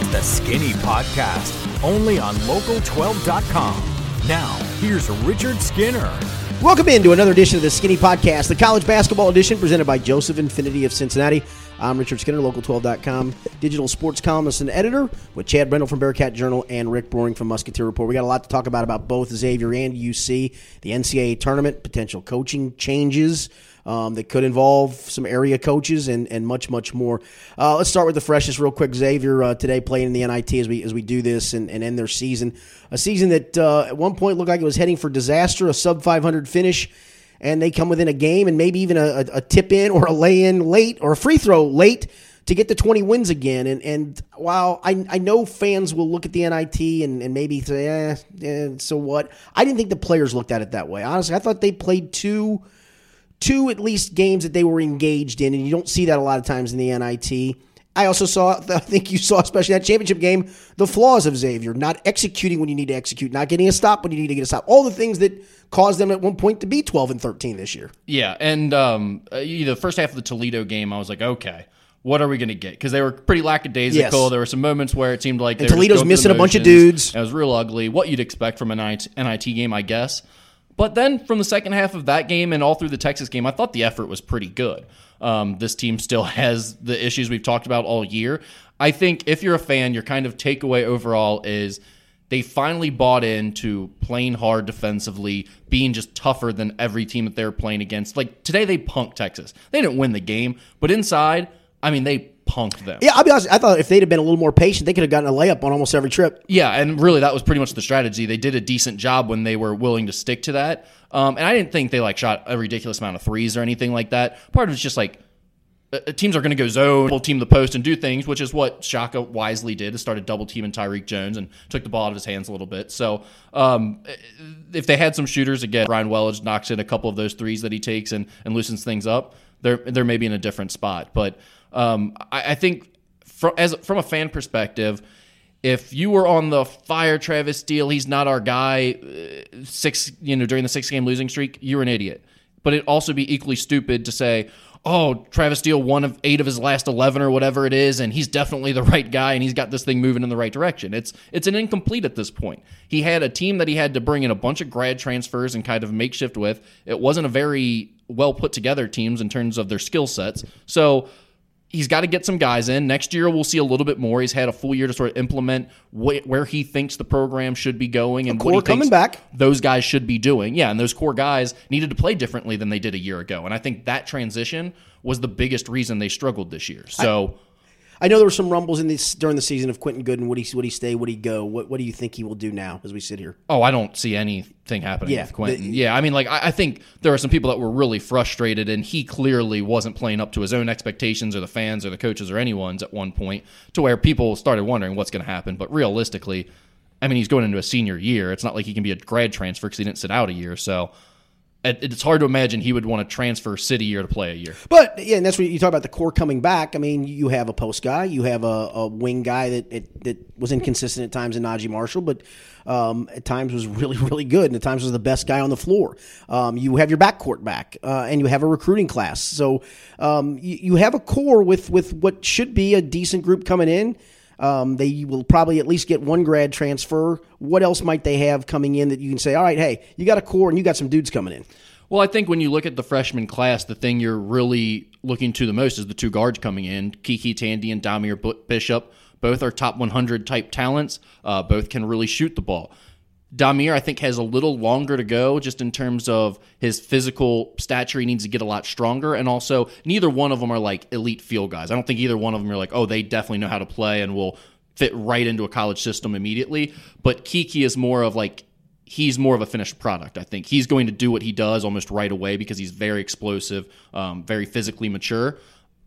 It's the Skinny Podcast, only on local12.com. Now, here's Richard Skinner. Welcome into another edition of the Skinny Podcast, the college basketball edition presented by Joseph Infiniti of Cincinnati. I'm Richard Skinner, local12.com, digital sports columnist and editor, with Chad Brendel from Bearcat Journal and Rick Broering from Musketeer Report. We got a lot to talk about about both Xavier and UC, the NCAA tournament, potential coaching changes um, that could involve some area coaches and, and much, much more. Uh, let's start with the freshest real quick. Xavier uh, today playing in the NIT as we as we do this and, and end their season. A season that uh, at one point looked like it was heading for disaster, a sub 500 finish, and they come within a game and maybe even a, a tip in or a lay in late or a free throw late to get the 20 wins again. And and while I, I know fans will look at the NIT and, and maybe say, eh, eh, so what? I didn't think the players looked at it that way. Honestly, I thought they played two – two at least games that they were engaged in, and you don't see that a lot of times in the NIT. I also saw, I think you saw, especially that championship game, the flaws of Xavier, not executing when you need to execute, not getting a stop when you need to get a stop. All the things that caused them at one point to be 12 and 13 this year. Yeah. And um, the first half of the Toledo game, I was like, okay. What are we going to get? Because they were pretty lackadaisical. Yes. There were some moments where it seemed like and Toledo's missing a bunch of dudes. It was real ugly. What you'd expect from a NIT game, I guess. But then from the second half of that game and all through the Texas game, I thought the effort was pretty good. Um, this team still has the issues we've talked about all year. I think if you're a fan, your kind of takeaway overall is they finally bought into playing hard defensively, being just tougher than every team that they were playing against. Like today, they punked Texas. They didn't win the game, but inside, I mean, they punked them. Yeah, I'll be honest. I thought if they'd have been a little more patient, they could have gotten a layup on almost every trip. Yeah, and really that was pretty much the strategy. They did a decent job when they were willing to stick to that. Um, and I didn't think they like shot a ridiculous amount of threes or anything like that. Part of it's just like uh, uh teams are going to go zone, double team the post, and do things, which is what Shaka wisely did. Is started double teaming Tyrique Jones and took the ball out of his hands a little bit. So um, if they had some shooters again, Ryan Welage knocks in a couple of those threes that he takes and, and loosens things up. They're they're maybe in a different spot, but um, I, I think from as from a fan perspective, if you were on the fire Travis Steele, he's not our guy. Uh, six, you know, during the six game losing streak, you're an idiot. But it'd also be equally stupid to say, "Oh, Travis Steele, one of eight of his last eleven or whatever it is, and he's definitely the right guy, and he's got this thing moving in the right direction." It's it's an incomplete at this point. He had a team that he had to bring in a bunch of grad transfers and kind of makeshift with. It wasn't a very well put together teams in terms of their skill sets. So he's got to get some guys in. Next year, we'll see a little bit more. He's had a full year to sort of implement wh- where he thinks the program should be going and what he coming back. those guys should be doing. Yeah, and those core guys needed to play differently than they did a year ago. And I think that transition was the biggest reason they struggled this year. So. I- I know there were some rumbles in this during the season of Quentin Goodin. Would he would he stay? Would he go? What What do you think he will do now as we sit here? Oh, I don't see anything happening yeah, with Quentin. The, yeah, I mean, like I, I, think there are some people that were really frustrated, and he clearly wasn't playing up to his own expectations, or the fans, or the coaches, or anyone's at one point, to where people started wondering what's going to happen. But realistically, I mean, he's going into a senior year. It's not like he can be a grad transfer because he didn't sit out a year. So it's hard to imagine he would want to transfer city year to play a year. But yeah, and that's what you talk about the core coming back. I mean, you have a post guy, you have a, a wing guy that it, that was inconsistent at times in Naji Marshall, but um, at times was really really good, and at times was the best guy on the floor. Um, you have your backcourt back, uh, and you have a recruiting class, so um, you, you have a core with with what should be a decent group coming in. Um, they will probably at least get one grad transfer. What else might they have coming in that you can say, all right, hey, you got a core and you got some dudes coming in? Well, I think when you look at the freshman class, the thing you're really looking to the most is the two guards coming in KyKy Tandy and Dahmir Bishop. Both are top 100 type talents. Uh, both can really shoot the ball. Dahmir, I think, has a little longer to go just in terms of his physical stature. He needs to get a lot stronger. And also, neither one of them are like elite field guys. I don't think either one of them are like, oh, they definitely know how to play and will fit right into a college system immediately. But KyKy is more of like, he's more of a finished product. I think he's going to do what he does almost right away because he's very explosive, um, very physically mature.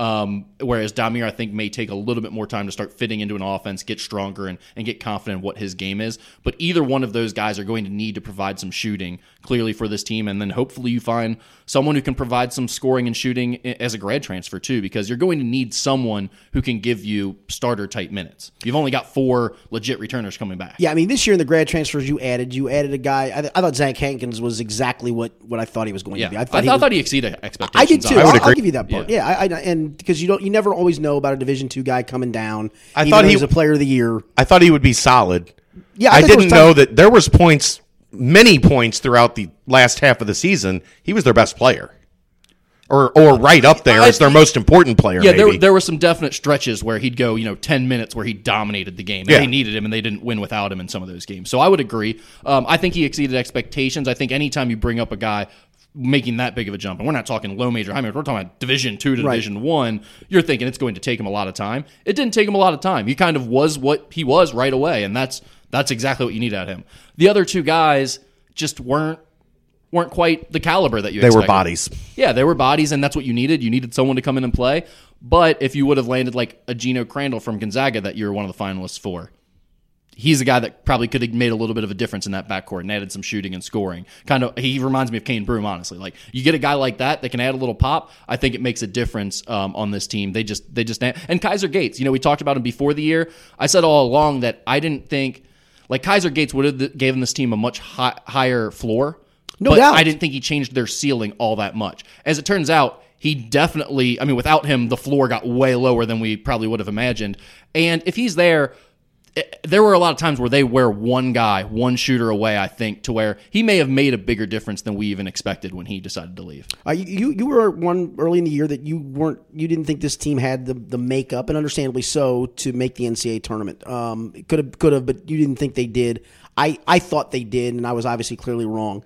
Um, whereas Dahmir, I think, may take a little bit more time to start fitting into an offense, get stronger, and, and get confident in what his game is. But either one of those guys are going to need to provide some shooting clearly for this team. And then hopefully you find someone who can provide some scoring and shooting as a grad transfer, too, because you're going to need someone who can give you starter type minutes. You've only got four legit returners coming back. Yeah, I mean, this year in the grad transfers you added, you added a guy. I, th- I thought Zach Hankins was exactly what, what I thought he was going yeah. to be. I thought, I, he, thought he, exceeded expectations. I did too. I would I'll, agree. I'll give you that part. Yeah, yeah I, and and because you don't, you never always know about a Division two guy coming down. I thought he- was a Player of the Year. I thought he would be solid. Yeah, I I, think there was didn't know that there was points, many points throughout the last half of the season. He was their best player, or or right up there as their most important player. Yeah, there, there were some definite stretches where he'd go, you know, 10 minutes where he dominated the game. And Yeah. They needed him and they didn't win without him in some of those games. So I would agree. Um, I think he exceeded expectations. I think anytime you bring up a guy making that big of a jump, and we're not talking low major, high major, we're talking about Division two to Right. Division one, you're thinking it's going to take him a lot of time. It didn't take him a lot of time. He kind of was what he was right away, and that's that's exactly what you need out of him. The other two guys just weren't weren't quite the caliber that you they were bodies. Yeah, they were bodies, and that's what you needed. You needed someone to come in and play. But if you would have landed like a Geno Crandall from Gonzaga that you were one of the finalists for, he's a guy that probably could have made a little bit of a difference in that backcourt and added some shooting and scoring. Kind of, he reminds me of Cane Broome, honestly. Like you get a guy like that that can add a little pop. I think it makes a difference um, on this team. They just, they just, and Kaiser Gates. You know, we talked about him before the year. I said all along that I didn't think like Kaiser Gates would have given this team a much hi- higher floor. No but doubt. I didn't think he changed their ceiling all that much. As it turns out, he definitely, I mean, without him, the floor got way lower than we probably would have imagined. And if he's there, eh, there were a lot of times where they were one guy, one shooter away, I think, to where he may have made a bigger difference than we even expected when he decided to leave. Uh, you you were one early in the year that you weren't you didn't think this team had the the makeup and understandably so to make the NCAA tournament. Um, could have could have, but you didn't think they did. I I thought they did, and I was obviously clearly wrong.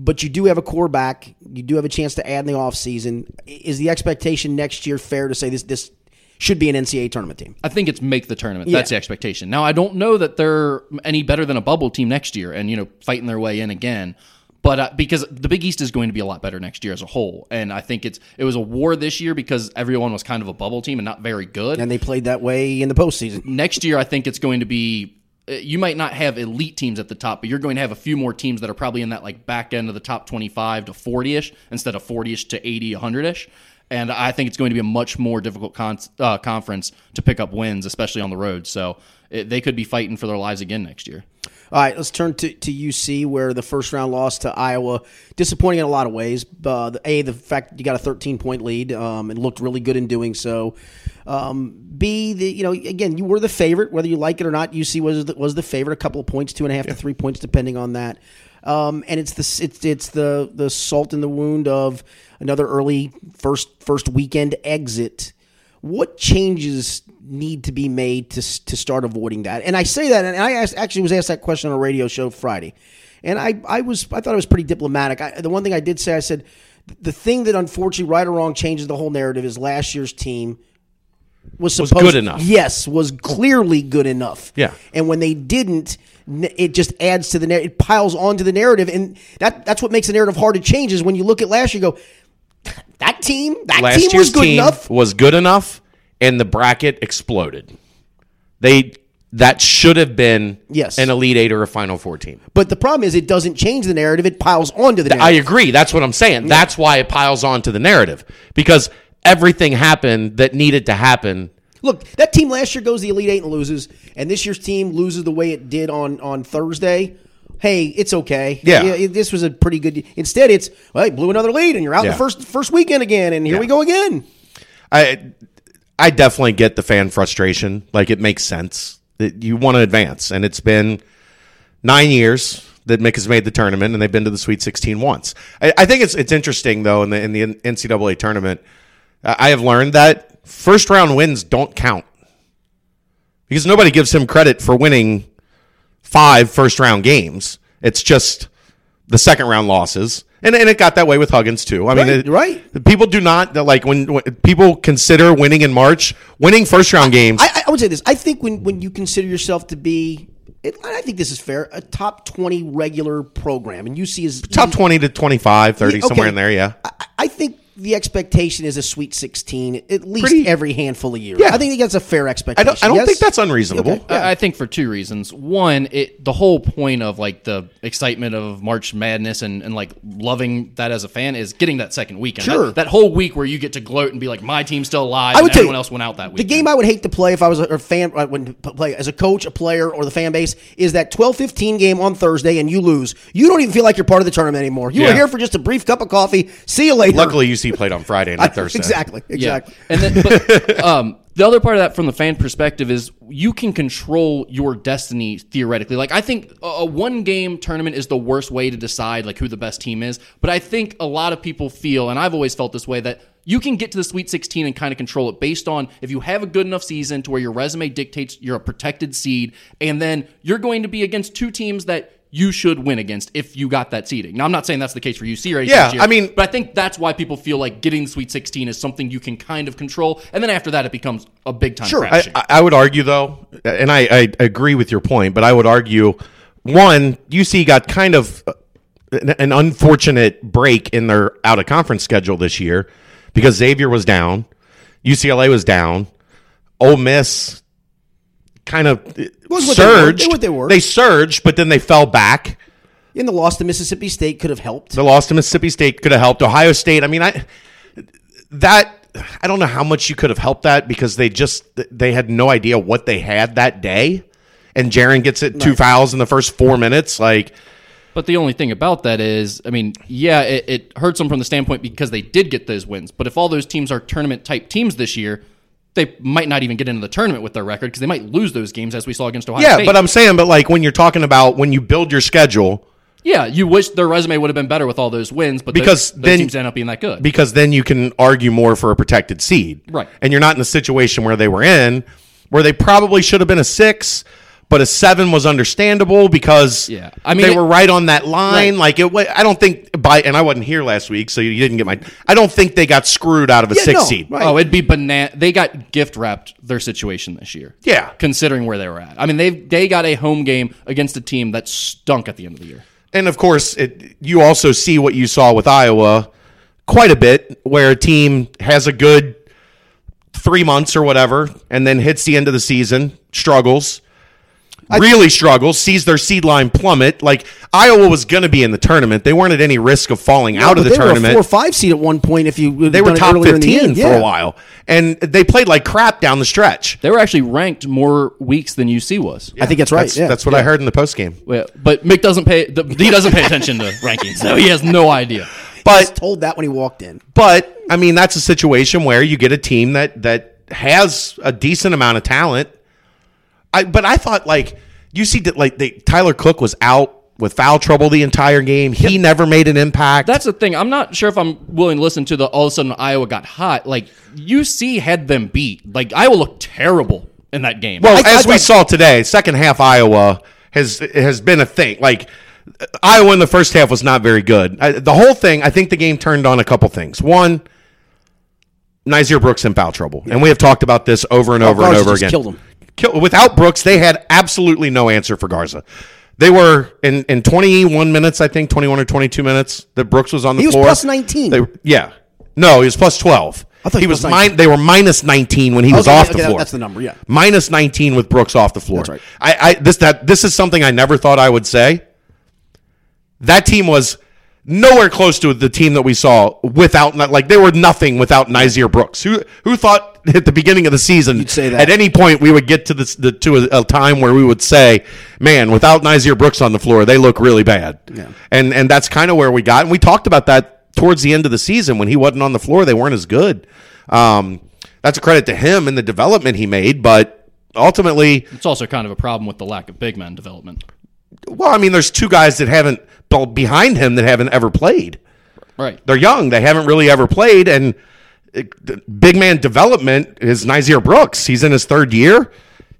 But you do have a core back. You do have a chance to add in the offseason. Is the expectation next year fair to say this this should be an NCAA tournament team? I think it's make the tournament. That's the expectation. Now, I don't know that they're any better than a bubble team next year and, you know, fighting their way in again. But uh, because the Big East is going to be a lot better next year as a whole, and I think it's it was a war this year because everyone was kind of a bubble team and not very good. And they played that way in the postseason. next year, I think it's going to be. uh, You might not have elite teams at the top, but you're going to have a few more teams that are probably in that like back end of the top 25 to 40 ish instead of 40 ish to 80, 100 ish. And I think it's going to be a much more difficult con- uh, conference to pick up wins, especially on the road. So it, they could be fighting for their lives again next year. All right, let's turn to, to UC, where the first round loss to Iowa, disappointing in a lot of ways. Uh, a, the fact you got a 13 point lead um, and looked really good in doing so. Um, B, the you know again you were the favorite, whether you like it or not. UC was the, was the favorite, a couple of points, two and a half to three points, depending on that. Um, and it's the it's it's the the salt in the wound of another early first first weekend exit what changes need to be made to to start avoiding that? And I say that, and I asked, actually was asked that question on a radio show Friday, and I I was I thought it was pretty diplomatic. I, the one thing I did say, I said the thing that unfortunately, right or wrong, changes the whole narrative is last year's team was supposed good enough. Yes, was clearly good enough. Yeah. and when they didn't. It just adds to the narrative. It piles onto the narrative, and that that's what makes the narrative hard to change. Is when you look at last year, you go, that team, that Last team year's was good team enough. was good enough, and the bracket exploded. They that should have been Yes. an Elite Eight or a Final Four team. But the problem is, it doesn't change the narrative; it piles onto the I agree. That's what I'm saying. That's why it piles onto the narrative because everything happened that needed to happen. Look, that team last year goes the Elite Eight and loses, and this year's team loses the way it did on on Thursday. Hey, it's okay. Yeah. it- this was a pretty good. Instead, it's well, you blew another lead, and you're out Yeah. the first first weekend again, and here Yeah. we go again. I I definitely get the fan frustration. Like it makes sense that you want to advance, and it's been nine years that Mick has made the tournament, and they've been to the Sweet 16 once. I, I think it's it's interesting though in the in the NCAA tournament. I have learned that first round wins don't count because nobody gives him credit for winning five first round games. It's just the second round losses. And, and it got that way with Huggins too. I mean, Right, it- right. People do not like when, when people consider winning in March, winning first round games. I, I would say this. I think when when you consider yourself to be, it, I think this is fair, a top twenty regular program, and UC is top 20 to 25, 30, Yeah, okay. somewhere in there. Yeah. I, I think the expectation is a Sweet Sixteen at least Pretty- every handful of years. Yeah. I think that's a fair I expectation. don't, I don't Yes? think that's unreasonable. Okay. I I think for two reasons. One, it the whole point of like the excitement of March Madness and, and like loving that as a fan is getting that second weekend. Sure. That, that whole week where you get to gloat and be like, my team's still alive. I would and tell everyone you, else went out that week. The game I would hate to play if I was a, a fan, uh, when p- play as a coach, a player, or the fan base is that 12-15 game on Thursday and you lose. You don't even feel like you're part of the tournament anymore. You were here for just a brief cup of coffee. See you later. Luckily, UC UC played on Friday, not Thursday. exactly, exactly. Yeah. And then, but, um, the other part of that from the fan perspective is you can control your destiny theoretically. Like I think a, a one game tournament is the worst way to decide like who the best team is. But I think a lot of people feel, and I've always felt this way, that you can get to the Sweet 16 and kind of control it based on if you have a good enough season to where your resume dictates you're a protected seed, and then you're going to be against two teams that you should win against if you got that seeding. Now, I'm not saying that's the case for UC or Yeah, I mean- but I think that's why people feel like getting the Sweet 16 is something you can kind of control, and then after that, it becomes a big time Sure. I, I would argue though, and I, I agree with your point, but I would argue one UC got kind of uh, an, an unfortunate break in their out of conference schedule this year because Xavier was down, UCLA was down, Ole Miss kind of was what they were. surged. They were. They surged, but then they fell back. And the loss to Mississippi State could have helped. The loss to Mississippi State could have helped. Ohio State. I mean, I that I don't know how much you could have helped that because they just they had no idea what they had that day, and Jaron gets it two fouls in the first four minutes. Like, But the only thing about that is, I mean, yeah, it, it hurts them from the standpoint because they did get those wins. But if all those teams are tournament type teams this year, they might not even get into the tournament with their record because they might lose those games as we saw against Ohio yeah, State. but I'm saying, but like when you're talking about when you build your schedule, yeah, you wish their resume would have been better with all those wins, but Because those, those then- teams end up being that good. because then you can argue more for a protected seed. Right. And you're not in the situation where they were in, where they probably should have been a six, but a seven was understandable because Yeah. I mean, they it- were right on that line. Right. Like it, I don't think by, and I wasn't here last week, so you didn't get my. I don't think they got screwed out of a Yeah, six no, seed. right. Oh, it'd be banana. They got gift wrapped their situation this year. Yeah. considering where they were at. I mean, they they got a home game against a team that stunk at the end of the year. And of course, it, you also see what you saw with Iowa quite a bit, where a team has a good three months or whatever, and then hits the end of the season, struggles, really struggles, sees their seed line plummet. Like Iowa was going to be in the tournament; they weren't at any risk of falling out of the they tournament. were a four or five seed at one point. If you they were top earlier in the fifteen for Yeah. a while, and they played like crap down the stretch. They were actually ranked more weeks than UC was. I think that's right. That's, yeah. that's what I heard in the post game. Well, But Mick doesn't pay. the- He doesn't pay attention to rankings, so he has no idea. I was But told that when he walked in. But I mean, that's a situation where you get a team that that has a decent amount of talent. I but I thought like you see that like they, Tyler Cook was out with foul trouble the entire game. He never made an impact. That's the thing. I'm not sure if I'm willing to listen to the all of a sudden Iowa got hot. Like UC had them beat. Like Iowa looked terrible in that game. well, I- I as we thought- saw today, second half Iowa has has been a thing. Like Iowa in the first half was not very good. I, the whole thing, I think the game turned on a couple things. One. Nysier Brooks in foul trouble, and we have talked about this over and over and over just again. killed him. Kill, without Brooks, they had absolutely no answer for Garza. They were in, in 21 minutes, I think, 21 or 22 minutes that Brooks was on the floor. He was plus 19. They, yeah. No, he was plus 12. I thought he he was was min- they were minus 19 when he was off okay, the floor. that's the number, yeah. Minus 19 with Brooks off the floor. That's right. I, I this that this is something I never thought I would say. That team was nowhere close to the team that we saw without like they were nothing without Nysier Brooks. Who who thought at the beginning of the season You'd say that. at any point we would get to this the, to a, a time where we would say, "Man, without Nysier Brooks on the floor, they look really bad." Yeah. And and that's kind of where we got. And we talked about that towards the end of the season when he wasn't on the floor, they weren't as good. Um, that's a credit to him and the development he made, but ultimately, it's also kind of a problem with the lack of big man development. well, I mean, there's two guys that haven't behind him that haven't ever played. Right. They're young; they haven't really ever played, and uh, it, big man development is Nysier Brooks. He's in his third year.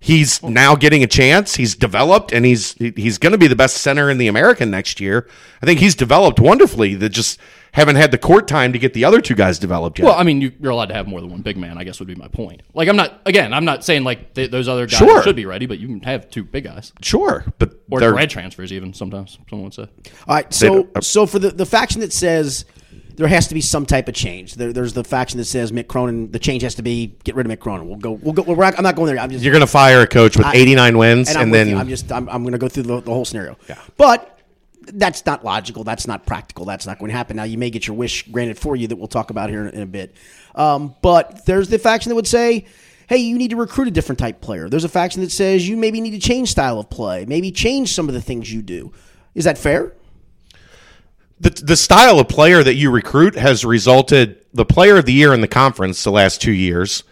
He's now getting a chance. He's developed, and he's he's going to be the best center in the American next year. I think he's developed wonderfully. That just haven't had the court time to get the other two guys developed yet. Well, I mean, you, you're allowed to have more than one big man. I guess would be my point. Like, I'm not again. I'm not saying like th- those other guys Sure. should be ready, but you can have two big guys sure, but or they're- grad transfers even. Sometimes someone would say. All right, so uh, so for the, the faction that says there has to be some type of change, there, there's the faction that says Mick Cronin, the change has to be get rid of Mick Cronin. We'll go. We'll go. We're not, I'm not going there. I'm just you're going to fire a coach with I- 89 wins, and, and, I'm with then you. I'm just I'm, I'm going to go through the, the whole scenario. Yeah. But that's not logical. That's not practical. That's not going to happen. Now you may get your wish granted for you that we'll talk about here in, in a bit. Um, but there's the faction that would say. Hey, you need to recruit a different type player. There's a faction that says you maybe need to change style of play, maybe change some of the things you do. Is that fair? the the style of player that you recruit has resulted the player of the year in the conference the last two years.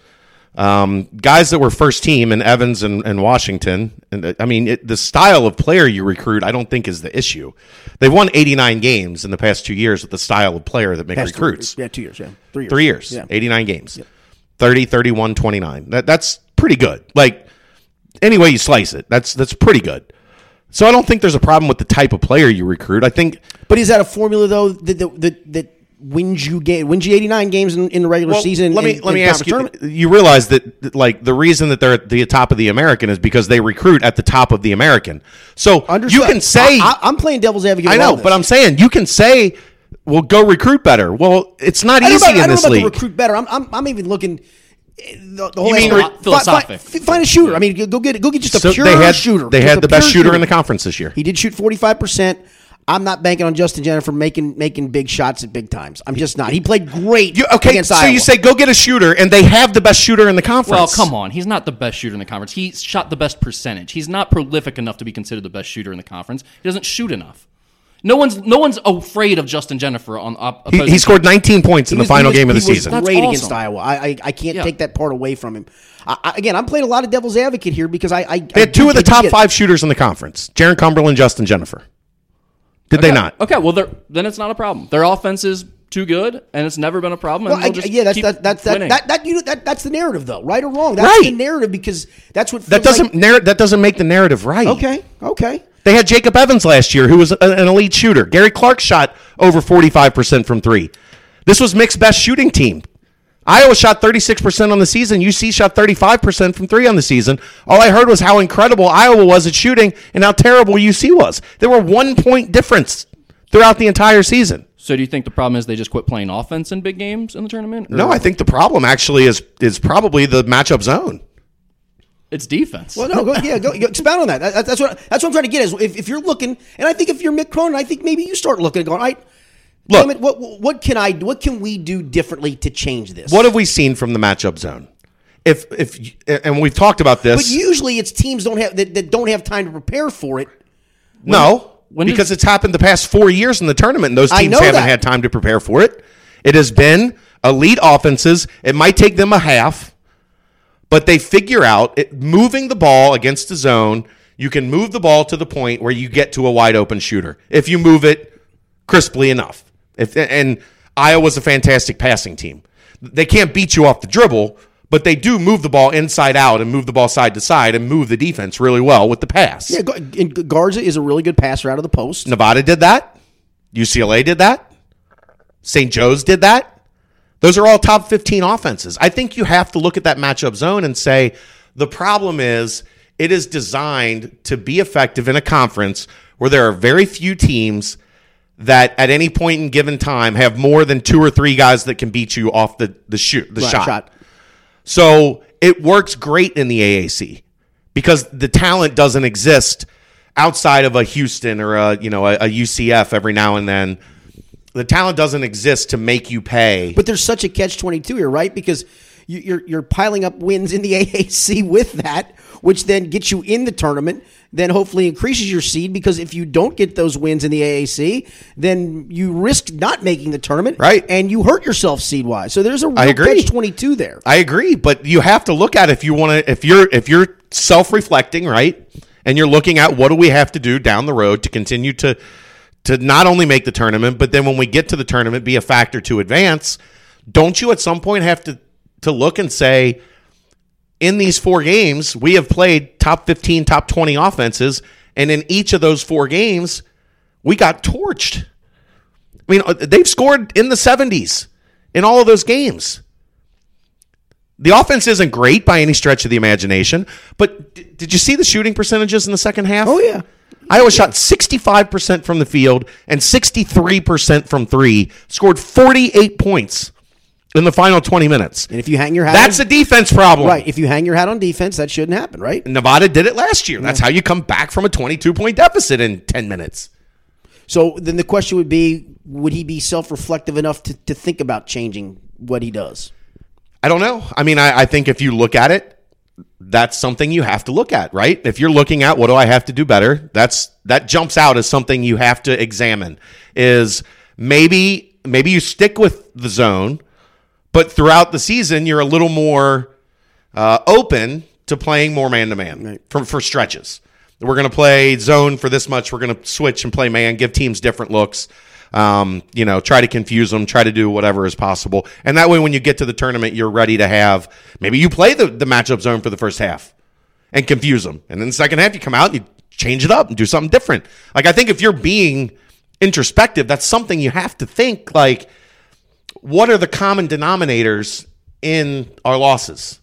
Um, guys that were first team in Evans and, and Washington. And uh, I mean, it, the style of player you recruit, I don't think is the issue. They've won 89 games in the past two years with the style of player that make Past two- recruits. yeah, two years. Yeah, three years. Three years, Yeah. 89 games, 30, 31, 29. That, that's pretty good. Like, any way you slice it, that's that's pretty good. So I don't think there's a problem with the type of player you recruit. I think But is that a formula though that, that, that wins you game wins you 89 games in, in the regular Well, season? Let me and- let me ask you. conference tournament? You realize that that, like the reason that they're at the top of the American is because they recruit at the top of the American. So Understood. you can say I, I, am playing devil's advocate. I know, this. but I'm saying you can say, "Well, go recruit better." Well, it's not I don't easy know about, in don't this about league. the recruit better. I'm, I'm, I'm even looking. eh, The, the whole mean aspect- re- philosophic. Find, find a shooter. I mean, go get it go get just a So pure they had shooter. they had the best pure shooter in the conference this year. He did shoot 45 percent. I'm not banking on Justin Jenifer making making big shots at big times. I'm just not. He played great You, okay, against so Iowa. you say go get a shooter, and they have the best shooter in the conference. Well, come on. He's not the best shooter in the conference. He shot the best percentage. He's not prolific enough to be considered the best shooter in the conference. He doesn't shoot enough. No one's no one's afraid of Justin Jenifer on op- He, he scored 19 points in He the final was- game of the he season. That's Great awesome. against Iowa. I I, I can't Yeah. take that part away from him. I, I, again, I'm playing a lot of devil's advocate here because I, I They had two of the top five shooters in the conference: Jaron Cumberland, Justin Jenifer. Did they not? Okay, well, they're, then it's not a problem. Their offense is too good, and it's never been a problem. Well, And I, just yeah, that's keep that, that's that, winning. that that you know that that's the narrative though, right or wrong? That's Right. the narrative because that's what That doesn't like- narr- that doesn't make the narrative right. okay, okay. They had Jacob Evans last year, who was a- an elite shooter. Gary Clark shot over 45% from three. This was Mick's best shooting team. Iowa shot 36% on the season. UC shot 35% from three on the season. All I heard was how incredible Iowa was at shooting and how terrible UC was. There were one point difference throughout the entire season. So do you think the problem is they just quit playing offense in big games in the tournament? Or No, I think the problem actually is is probably the matchup zone. it's defense. Well, no, go, yeah, go, go expound on that. That- That's what that's what I'm trying to get. Is if, if you're looking, and I think if you're Mick Cronin, I think maybe you start looking and going, I Look. damn it, what what can I what can we do differently to change this? What have we seen from the matchup zone? If if and we've talked about this. But usually it's teams don't have that, that don't have time to prepare for it. No, when because does- it's happened the past four years in the tournament, and those teams haven't that. had time to prepare for it. It has been elite offenses. It might take them a half, but they figure out it, moving the ball against the zone. You can move the ball to the point where you get to a wide open shooter if you move it crisply enough. If and Iowa's a fantastic passing team. They can't beat you off the dribble, but they do move the ball inside out and move the ball side to side and move the defense really well with the pass. Yeah, and Garza is a really good passer out of the post. Nevada did that. UCLA did that. St. Joe's did that. Those are all top 15 offenses. I think you have to look at that matchup zone and say the problem is it is designed to be effective in a conference where there are very few teams that at any point in given time have more than two or three guys that can beat you off the the shoot the Right, shot. So it works great in the AAC because the talent doesn't exist outside of a Houston or a you know a, a UCF every now and then. The talent doesn't exist to make you pay. But there's such a catch twenty two here, right? Because you, you're you're piling up wins in the AAC with that, which then gets you in the tournament. Then hopefully increases your seed because if you don't get those wins in the AAC, then you risk not making the tournament, Right. And you hurt yourself seed wise. So there's a real I agree. catch twenty two there. I agree, but you have to look at if you want to if you're if you're self-reflecting, right? And you're looking at what do we have to do down the road to continue to to not only make the tournament, but then when we get to the tournament be a factor to advance, don't you at some point have to to look and say in these four games, we have played top 15, top 20 offenses, and in each of those four games, we got torched. I mean, uh, they've scored in the 70s in all of those games. The offense isn't great by any stretch of the imagination, but d- did you see the shooting percentages in the second half? Oh, yeah. Iowa shot 65% from the field and 63% from three, scored 48 points in the final 20 minutes. And if you hang your hat, That's a defense problem. right. If you hang your hat on defense, that shouldn't happen, right? Nevada did it last year. That's how you come back from a 22 point deficit in 10 minutes. So then the question would be: Would he be self reflective enough to, to think about changing what he does? I don't know. I mean, I, I think if you look at it, that's something you have to look at, right? If you're looking at what do I have to do better, that's that jumps out as something you have to examine. Is maybe maybe you stick with the zone, But throughout the season, you're a little more uh, open to playing more man to man for for stretches. We're going to play zone for this much. We're going to switch and play man, give teams different looks. Um, you know, try to confuse them, try to do whatever is possible. And that way, when you get to the tournament, you're ready to have maybe you play the, the matchup zone for the first half and confuse them. And then the second half, you come out and you change it up and do something different. Like, I think if you're being introspective, that's something you have to think like, what are the common denominators in our losses?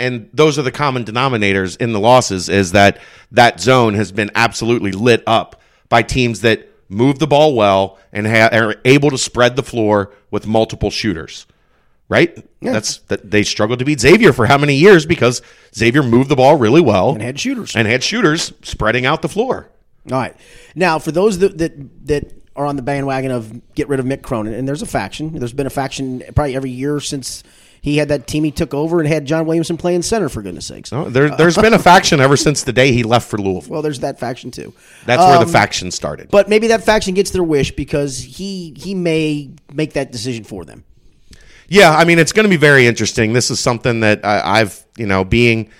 and those are the common denominators in the losses is that that zone has been absolutely lit up by teams that move the ball well and ha- are able to spread the floor with multiple shooters. Right? That's that they struggled to beat Xavier for how many years because Xavier moved the ball really well And had shooters. and had shooters spreading out the floor. All right. Now, for those that that, that are on the bandwagon of get rid of Mick Cronin, and there's a faction. There's been a faction probably every year since he had that team he took over and had John Williamson playing center, for goodness sakes. No, there, there's been a faction ever since the day he left for Louisville. Well, there's that faction too. That's where the um, faction started. But maybe that faction gets their wish because he he may make that decision for them. Yeah, I mean, it's going to be very interesting. This is something that I, I've, you know, being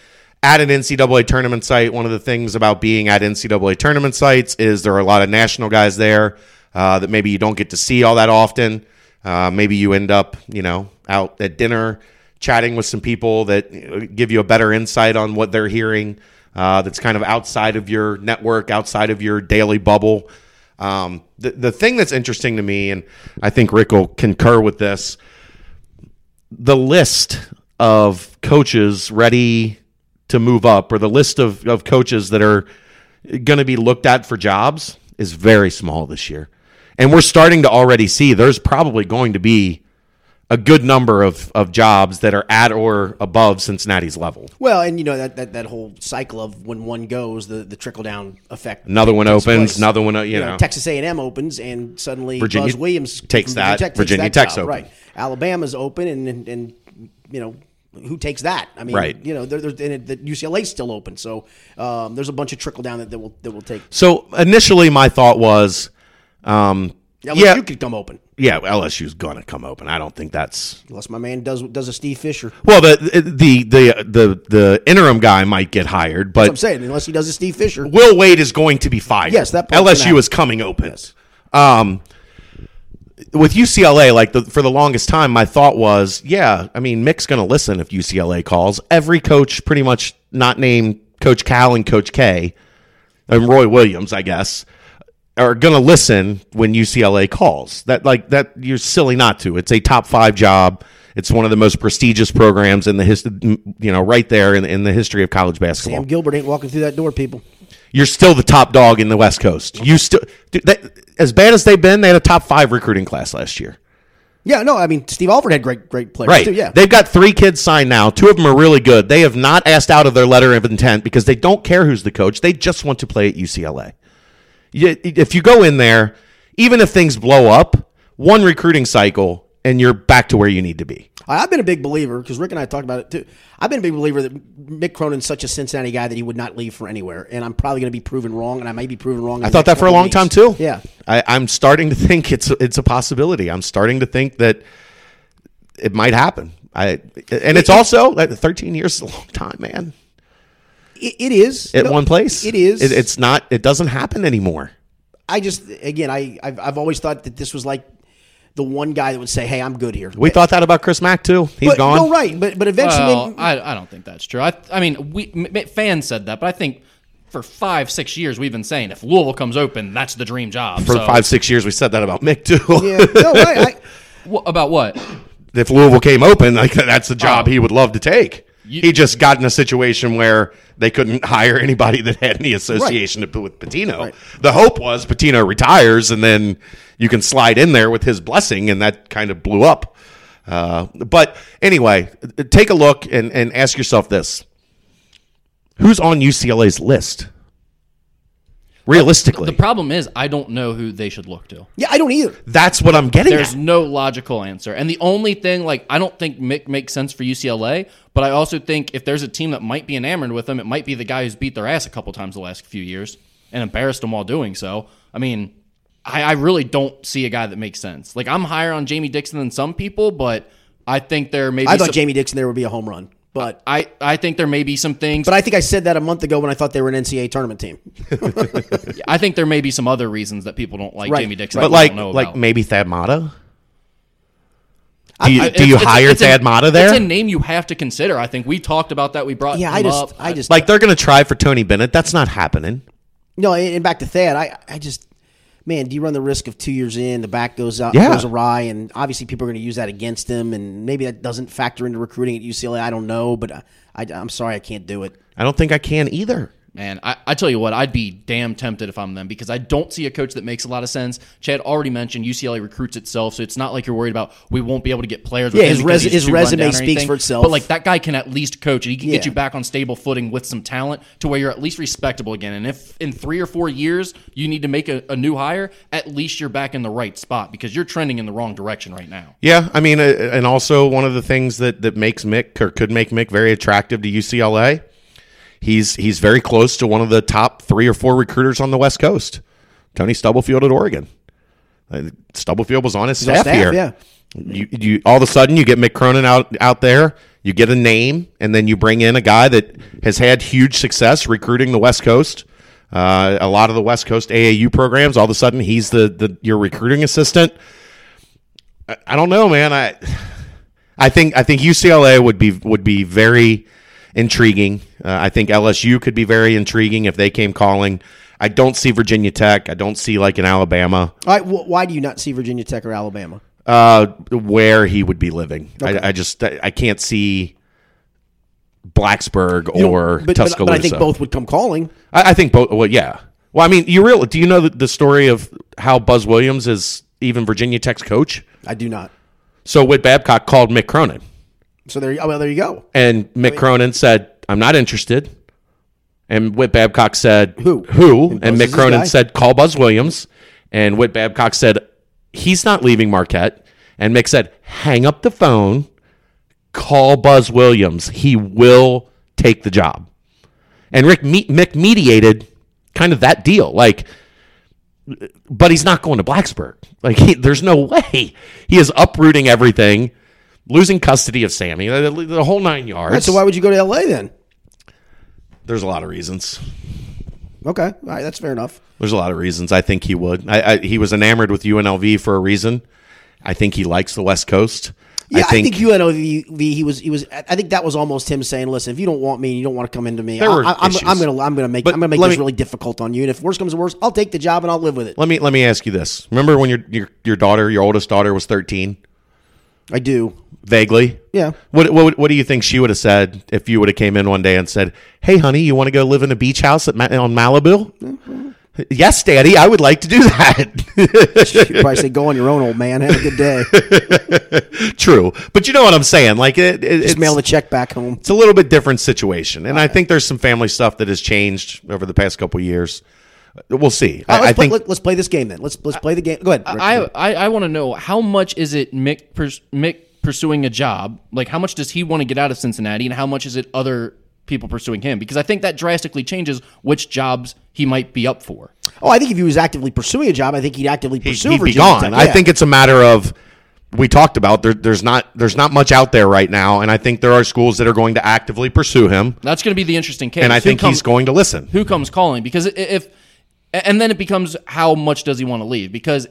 at an NCAA tournament site, one of the things about being at NCAA tournament sites is there are a lot of national guys there uh, that maybe you don't get to see all that often. Uh, maybe you end up, you know, out at dinner chatting with some people that give you a better insight on what they're hearing. Uh, that's kind of outside of your network, outside of your daily bubble. Um, the the thing that's interesting to me, and I think Rick will concur with this, the list of coaches ready to move up or the list of, of coaches that are going to be looked at for jobs is very small this year. And we're starting to already see there's probably going to be a good number of, of jobs that are at or above Cincinnati's level. Well, and you know that, that, that whole cycle of when one goes, the, the trickle down effect. Another one opens, place. another one, uh, you You know, know. Texas A and M opens, and suddenly Virginia Buzz Williams takes that. Tech Virginia that Tech's job, open. right? Alabama's open, and, and and you know who takes that? I mean, Right. You know, there, there's and it, the UCLA's still open, so um, there's a bunch of trickle down that, that will that will take. So initially, my thought was, um, Yeah, yeah, you could come open yeah, LSU's going to come open. I don't think that's unless my man does does a Steve Fisher. well. The the the the the interim guy might get hired, but I'm saying unless he does a Steve Fisher. Will Wade is going to be fired. Yes, that LSU is coming open. Yes. Um, with UCLA, like the, for the longest time, my thought was, yeah, I mean, Mick's going to listen if UCLA calls. Every coach, pretty much not named Coach Cal and Coach K, and Roy Williams, I guess, are going to listen when UCLA calls. That like that, you're silly not to. It's a top five job. It's one of the most prestigious programs in the history, you know, right there in, in the history of college basketball Sam Gilbert ain't walking through that door, people. you're still the top dog in the West Coast. You still, as bad as they've been, they had a top five recruiting class last year. Yeah, no, I mean Steve Alford had great great players Right. too. Yeah, They've got three kids signed now. Two of them are really good. They have not asked out of their letter of intent because they don't care who's the coach. They just want to play at UCLA. You- If you go in there, even if things blow up, one recruiting cycle and you're back to where you need to be. I've been a big believer because Rick and I talked about it too. I've been a big believer that Mick Cronin's such a Cincinnati guy that he would not leave for anywhere, and I'm probably going to be proven wrong, and I may be proven wrong. I thought that for a long weeks. time too. Yeah, I, I'm starting to think it's it's a possibility. I'm starting to think that it might happen. I and it's also like 13 years is a long time, man. It, it is At No, one place, It is. It, it's not. It doesn't happen anymore. I just again, I I've, I've always thought that this was like the one guy that would say, "Hey, I'm good here." We thought that about Chris Mack too. He's but, gone. No, right, but but eventually, Well, I, I don't think that's true. I, I mean, we m- m- fans said that, but I think for five, six years we've been saying if Louisville comes open, that's the dream job. For So- five, six years, we said that about Mick too. yeah, no, right. I, Wha- about what? if Louisville came open, like that's the job Oh. he would love to take. You- he just got in a situation where they couldn't hire anybody that had any association to- with Pitino. Right. The hope was Pitino retires, and then you can slide in there with his blessing, and that kind of blew up. Uh, but anyway, take a look and, and ask yourself this: Who's on UCLA's list? Realistically, The problem is I don't know who they should look to. yeah, I don't either. that's what I'm getting There's at. no logical answer. And the only thing, like, I don't think Mick makes sense for UCLA, but I also think if there's a team that might be enamored with him, it might be the guy who's beat their ass a couple times the last few years and embarrassed them while doing so. I mean, I, I really don't see a guy that makes sense. Like, I'm higher on Jamie Dixon than some people, but I think there may be I thought some, Jamie Dixon there would be a home run, but I, I think there may be some things. but I think I said that a month ago when I thought they were an NCAA tournament team. I think there may be some other reasons that people don't like Right. Jamie Dixon. But that like, don't know like about. maybe Thad Matta. Do you, I- do you it's- it's- hire it's a- Thad Matta there? It's a name you have to consider. I think we talked about that. We brought Yeah, him I just up. I just like they're going to try for Tony Bennett. That's not happening. No, and and back to Thad, I, I just, man, do you run the risk of two years in, the back goes out, Yeah. goes awry, and obviously people are going to use that against him, and maybe that doesn't factor into recruiting at UCLA. I don't know, but I, I, I'm sorry, I can't do it. I don't think I can either. Man, I, I tell you what, I'd be damn tempted if I'm them because I don't see a coach that makes a lot of sense. Chad already mentioned UCLA recruits itself, so it's not like you're worried about we won't be able to get players. Yeah, him his res- his resume speaks anything. for itself. But like that guy can at least coach, and he can get you back on stable footing with some talent to where you're at least respectable again. And if in three or four years you need to make a, a new hire, at least you're back in the right spot because you're trending in the wrong direction right now. Yeah, I mean, uh, and also one of the things that that makes Mick or could make Mick very attractive to UCLA, he's he's very close to one of the top three or four recruiters on the West Coast, Tony Stubblefield at Oregon. Uh, Stubblefield was on his staff, staff, here. yeah. You, you all of a sudden you get Mick Cronin out out there. You get a name, and then you bring in a guy that has had huge success recruiting the West Coast. Uh, a lot of the West Coast AAU programs. All of a sudden, he's the, the your recruiting assistant. I, I don't know, man. I I think I think UCLA would be would be very intriguing. Uh, I think LSU could be very intriguing if they came calling. I don't see Virginia Tech. I don't see like in Alabama right, wh- why do you not see Virginia Tech or Alabama? uh, where he would be living. I, I just I, I can't see Blacksburg or but, but, Tuscaloosa. but I think both would come calling. I, I think both. Well, yeah. Well, I mean, you real? Do you know the, the story of how Buzz Williams is even Virginia Tech's coach? I do not. So Whit Babcock called Mick Cronin. So there, oh, well, there you go. And Mick Cronin said, I'm not interested. And Whit Babcock said, Who? Who? And And, Mick Cronin said, Call Buzz Williams. And Whit Babcock said, He's not leaving Marquette. And Mick said, Hang up the phone, call Buzz Williams. He will take the job. And Rick Me- Mick mediated kind of that deal. Like, but he's not going to Blacksburg. Like, he, there's no way. He is uprooting everything, losing custody of Sammy, the, the whole nine yards. Right, so why would you go to LA then? There's a lot of reasons. Okay, all right, that's fair enough. There's a lot of reasons. I think he would. I, I, he was enamored with UNLV for a reason. I think he likes the West Coast. Yeah, I think, UNLV he was he was. I think that was almost him saying, "Listen, if you don't want me, you don't want to come into me. I, were I, I'm. I'm gonna I'm gonna make I'm gonna make this me- really difficult on you. And if worse comes to worse, I'll take the job and I'll live with it. Let me let me ask you this. Remember when your your your daughter, your oldest daughter, was 13? I do. Vaguely. Yeah. What what what do you think she would have said if you would have came in one day and said, "Hey, honey, you want to go live in a beach house at Ma- on Malibu?" Mm-hmm. Yes, Daddy, I would like to do that. You'd probably say, "Go on your own, old man. Have a good day. True, but you know what I'm saying. Like it, it, Just it's, mail the check back home." it's a little bit different situation, and I think there's some family stuff that has changed over the past couple years. Uh, we'll see. All right, I, I let's, play, think let, us play this game then. Let's let's play the game. Go ahead. Rick. I I, I want to know how much is it Mick pers- Mick pursuing a job? Like how much does he want to get out of Cincinnati, and how much is it other people pursuing him? Because I think that drastically changes which jobs he might be up for. oh, I think if he was actively pursuing a job, I think he'd actively pursue. he, pursue. would be gone. Tech. I think it's a matter of we talked about there, there's not there's not much out there right now, and I think there are schools that are going to actively pursue him, That's going to be the interesting case. and I Who think comes- he's going to listen. who comes calling because if and then it becomes how much does he want to leave because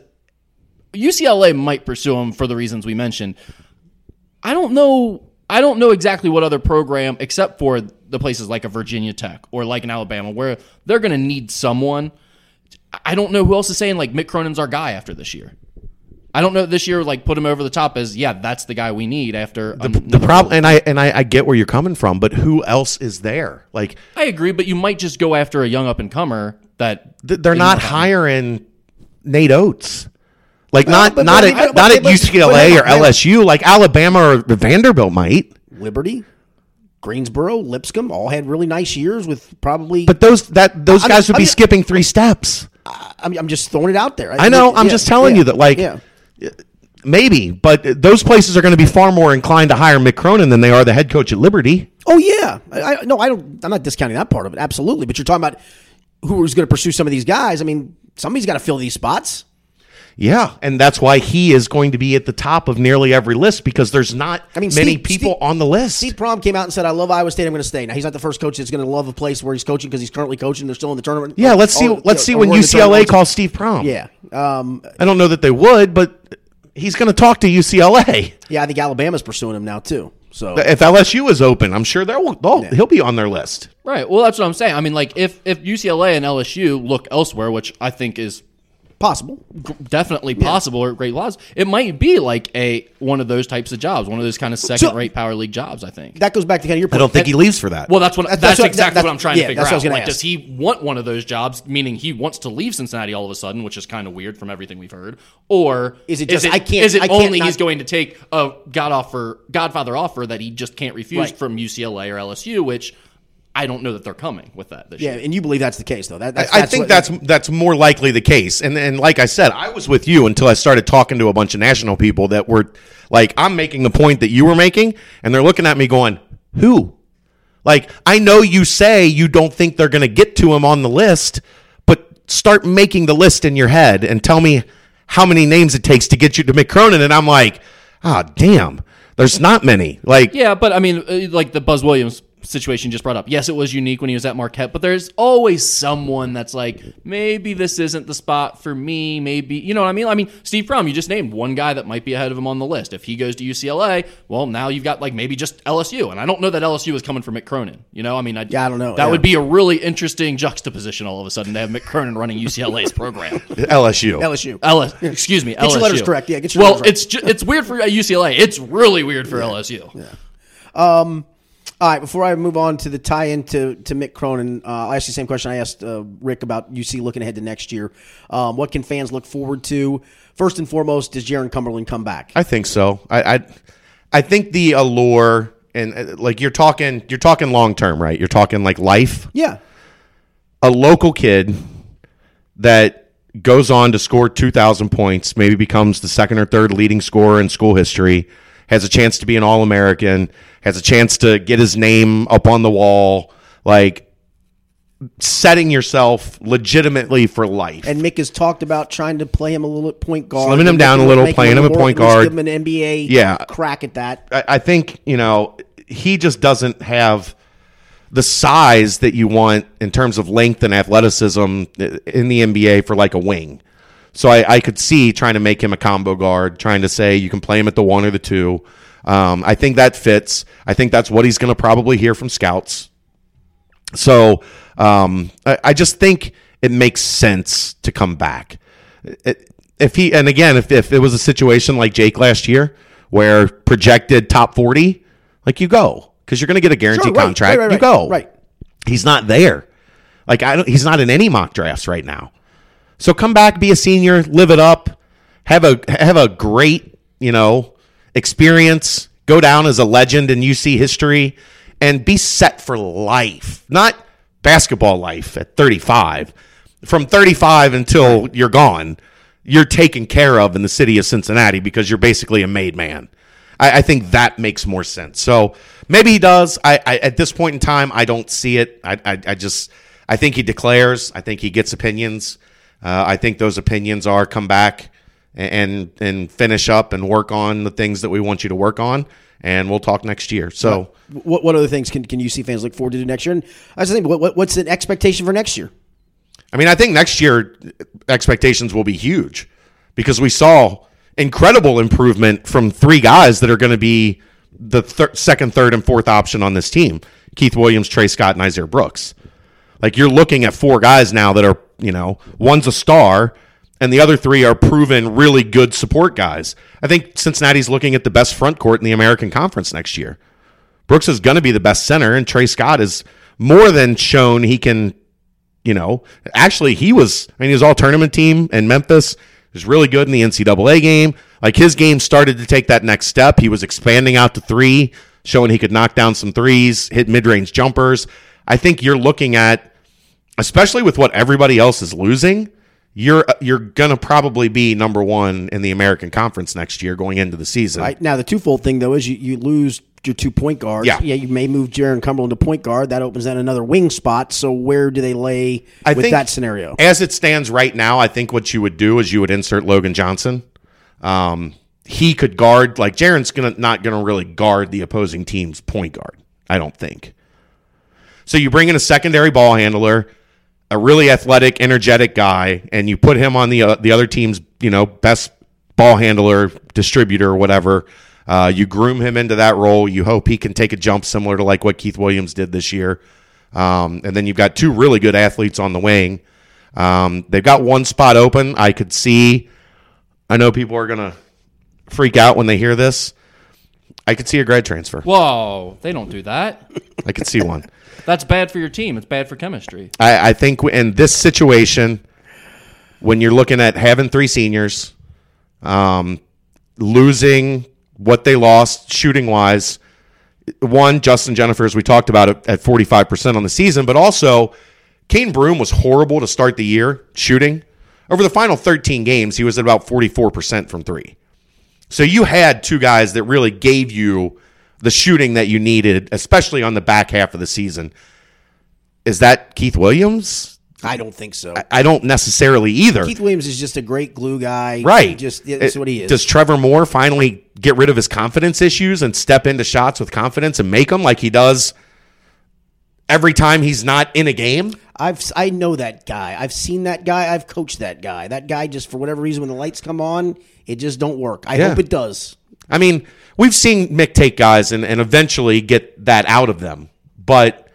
UCLA might pursue him for the reasons we mentioned. I don't know I don't know exactly what other program except for the places like a Virginia Tech or like an Alabama where they're going to need someone. I don't know who else is saying like Mick Cronin's our guy after this year. I don't know this year like put him over the top as yeah that's the guy we need after the problem, and I and I, I get where you're coming from, but who else is there? Like I agree, but you might just go after a young up and comer that th- they're not not- hiring Nate Oats. Like Well, not but- not but- at, but- not at UCLA or LSU. Like Alabama or Vanderbilt might. Liberty, Greensboro, Lipscomb all had really nice years with probably. But those that those I'm guys just- would I'm be just- skipping three steps. I'm, I'm just throwing it out there. I know. I'm Yeah, just telling yeah, you that, like, yeah. Maybe, but those places are going to be far more inclined to hire Mick Cronin than they are the head coach at Liberty. Oh yeah, I, I no, I don't. I'm not discounting that part of it. Absolutely, but you're talking about who is going to pursue some of these guys. I mean, somebody's got to fill these spots. Yeah, and that's why he is going to be at the top of nearly every list because there's not I mean, many Steve- people Steve- on the list. Steve Prohm came out and said, "I love Iowa State. I'm going to stay." Now he's not the first coach that's going to love a place where he's coaching because he's currently coaching. They're still in the tournament. yeah, let's see. Or, you let's know, see when we're in the UCLA calls Steve Prohm. Yeah, um, I don't know that they would, but he's going to talk to UCLA. yeah. I think Alabama's pursuing him now too. So If LSU is open, I'm sure they'll, they'll he'll be on their list. Right. Well, that's what I'm saying. I mean, like if if UCLA and LSU look elsewhere, which I think is possible. definitely possible or great laws, it might be like a one of those types of jobs, one of those kind of second rate power league jobs. I think. That goes back to kind of your. I don't think he leaves for that. Well, that's what That's- that's, that's what- exactly that- what I'm trying yeah, to figure that's what I was out. gonna Like, ask. does he want one of those jobs? Meaning he wants to leave Cincinnati all of a sudden, which is kind of weird from everything we've heard. Or Is it just, I can't- Is it I can't only not- he's going to take a god offer, Godfather offer that he just can't refuse Right. from UCLA or LSU? Which I don't know that they're coming with that this Yeah, year. and you believe that's the case though. That, that's, I think what- that's that's more likely the case. And and like I said, I was with you until I started talking to a bunch of national people that were like, I'm making the point that you were making, and they're looking at me going, "Who?" Like I know you say you don't think they're going to get to him on the list, but start making the list in your head and tell me how many names it takes to get you to Mick Cronin. And I'm like, ah, damn, there's not many. Like, Yeah, but I mean, uh, like the Buzz Williams situation just brought up. Yes, it was unique when he was at Marquette, but there's always someone that's like, maybe this isn't the spot for me. Maybe you know what I mean. I mean, Steve Prohm, you just named one guy that might be ahead of him on the list. If he goes to UCLA, well, now you've got like maybe just LSU, and I don't know that LSU is coming for Mick Cronin. You know, I mean, I, Yeah, I don't know, That yeah. would be a really interesting juxtaposition all of a sudden to have Mick Cronin running UCLA's program. LSU. LSU. LS, excuse me, Get your LSU. letters correct. Yeah, get your well, letters right. it's ju- it's weird for UCLA. It's really weird for LSU. Um, All right, before I move on to the tie-in to, to Mick Cronin, uh, I'll ask you the same question I asked uh, Rick about UC looking ahead to next year. Um, what can fans look forward to? First and foremost, does Jaron Cumberland come back? I think so. I, I, I think the allure and uh, like you're talking, you're talking long term, right? You're talking like life. yeah. A local kid that goes on to score 2,000 points, maybe becomes the second or third leading scorer in school history, has a chance to be an All American, has a chance to get his name up on the wall, like setting yourself legitimately for life. And Mick has talked about trying to play him a little at point guard. Slimming him down a little, playing him at more- point guard. Give him an NBA Yeah. crack at that. I, I think you know he just doesn't have the size that you want in terms of length and athleticism in the NBA for like a wing. So I, I could see trying to make him a combo guard, trying to say you can play him at the one or the two. Um, I think that fits. I think that's what he's going to probably hear from scouts. So um, I, I just think it makes sense to come back. It- if he and again, if, if it was a situation like Jake last year, where projected top forty, like you go because you're going to get a guaranteed Sure, right, contract. right, right, you go. right. He's not there. Like I don't. He's not in any mock drafts right now. So come back, be a senior, live it up, have a have a great you know experience, go down as a legend in UC history, and be set for life, not basketball life at 35. From 35 until you're gone, you're taken care of in the city of Cincinnati because you're basically a made man. I, I think that makes more sense. So maybe he does. I, I at this point in time, I don't see it. I, I, I just I think he declares. I think he gets opinions. Uh, I think those opinions are come back and and finish up and work on the things that we want you to work on, and we'll talk next year. So What, what other things can, can UC fans look forward to do next year? And I was thinking, what, what, what's the expectation for next year? I mean, I think next year expectations will be huge because we saw incredible improvement from three guys that are going to be the thir- second, third, and fourth option on this team: Keith Williams, Trey Scott, and Nysier Brooks. Like you're looking at four guys now that are, you know, one's a star, and the other three are proven really good support guys. I think Cincinnati's looking at the best front court in the American Conference next year. Brooks is going to be the best center, and Trey Scott is more than shown he can you know, actually he was. I mean, he was all tournament team in Memphis. He was really good in the NCAA game. Like his game started to take that next step. He was expanding out to three, showing he could knock down some threes, hit mid range jumpers. I think you're looking at, especially with what everybody else is losing, you're you're gonna probably be number one in the American Conference next year going into the season. Right now, the twofold thing though is you, you lose your two point guards. Yeah. yeah. You may move Jaron Cumberland to point guard. That opens then another wing spot. So where do they lay I with that scenario? As it stands right now, I think what you would do is you would insert Logan Johnson. Um, he could guard like Jaron's gonna not gonna really guard the opposing team's point guard. I don't think. So you bring in a secondary ball handler, a really athletic, energetic guy, and you put him on the uh, the other team's you know best ball handler, distributor, or whatever. Uh, you groom him into that role. You hope he can take a jump similar to like what Keith Williams did this year. Um, and then you've got two really good athletes on the wing. Um, they've got one spot open. I could see. I know people are gonna freak out when they hear this. I could see a grad transfer. Whoa, they don't do that. I could see one. That's bad for your team. It's bad for chemistry. I, I think in this situation, when you're looking at having three seniors, um, losing what they lost shooting wise, one, Justin Jenifer, as we talked about it, at 45% on the season, but also Cane Broome was horrible to start the year shooting. Over the final 13 games, he was at about 44% from three. So you had two guys that really gave you the shooting that you needed, especially on the back half of the season. Is that Keith Williams? I don't think so. I don't necessarily either. Keith Williams is just a great glue guy. right. Just that's It- what he is. Does Trevor Moore finally get rid of his confidence issues and step into shots with confidence and make them like he does every time he's not in a game? I've I know that guy. I've seen that guy. I've coached that guy. That guy just for whatever reason when the lights come on, it just don't work. I Yeah. hope it does. I mean, we've seen Mick take guys and, and eventually get that out of them, but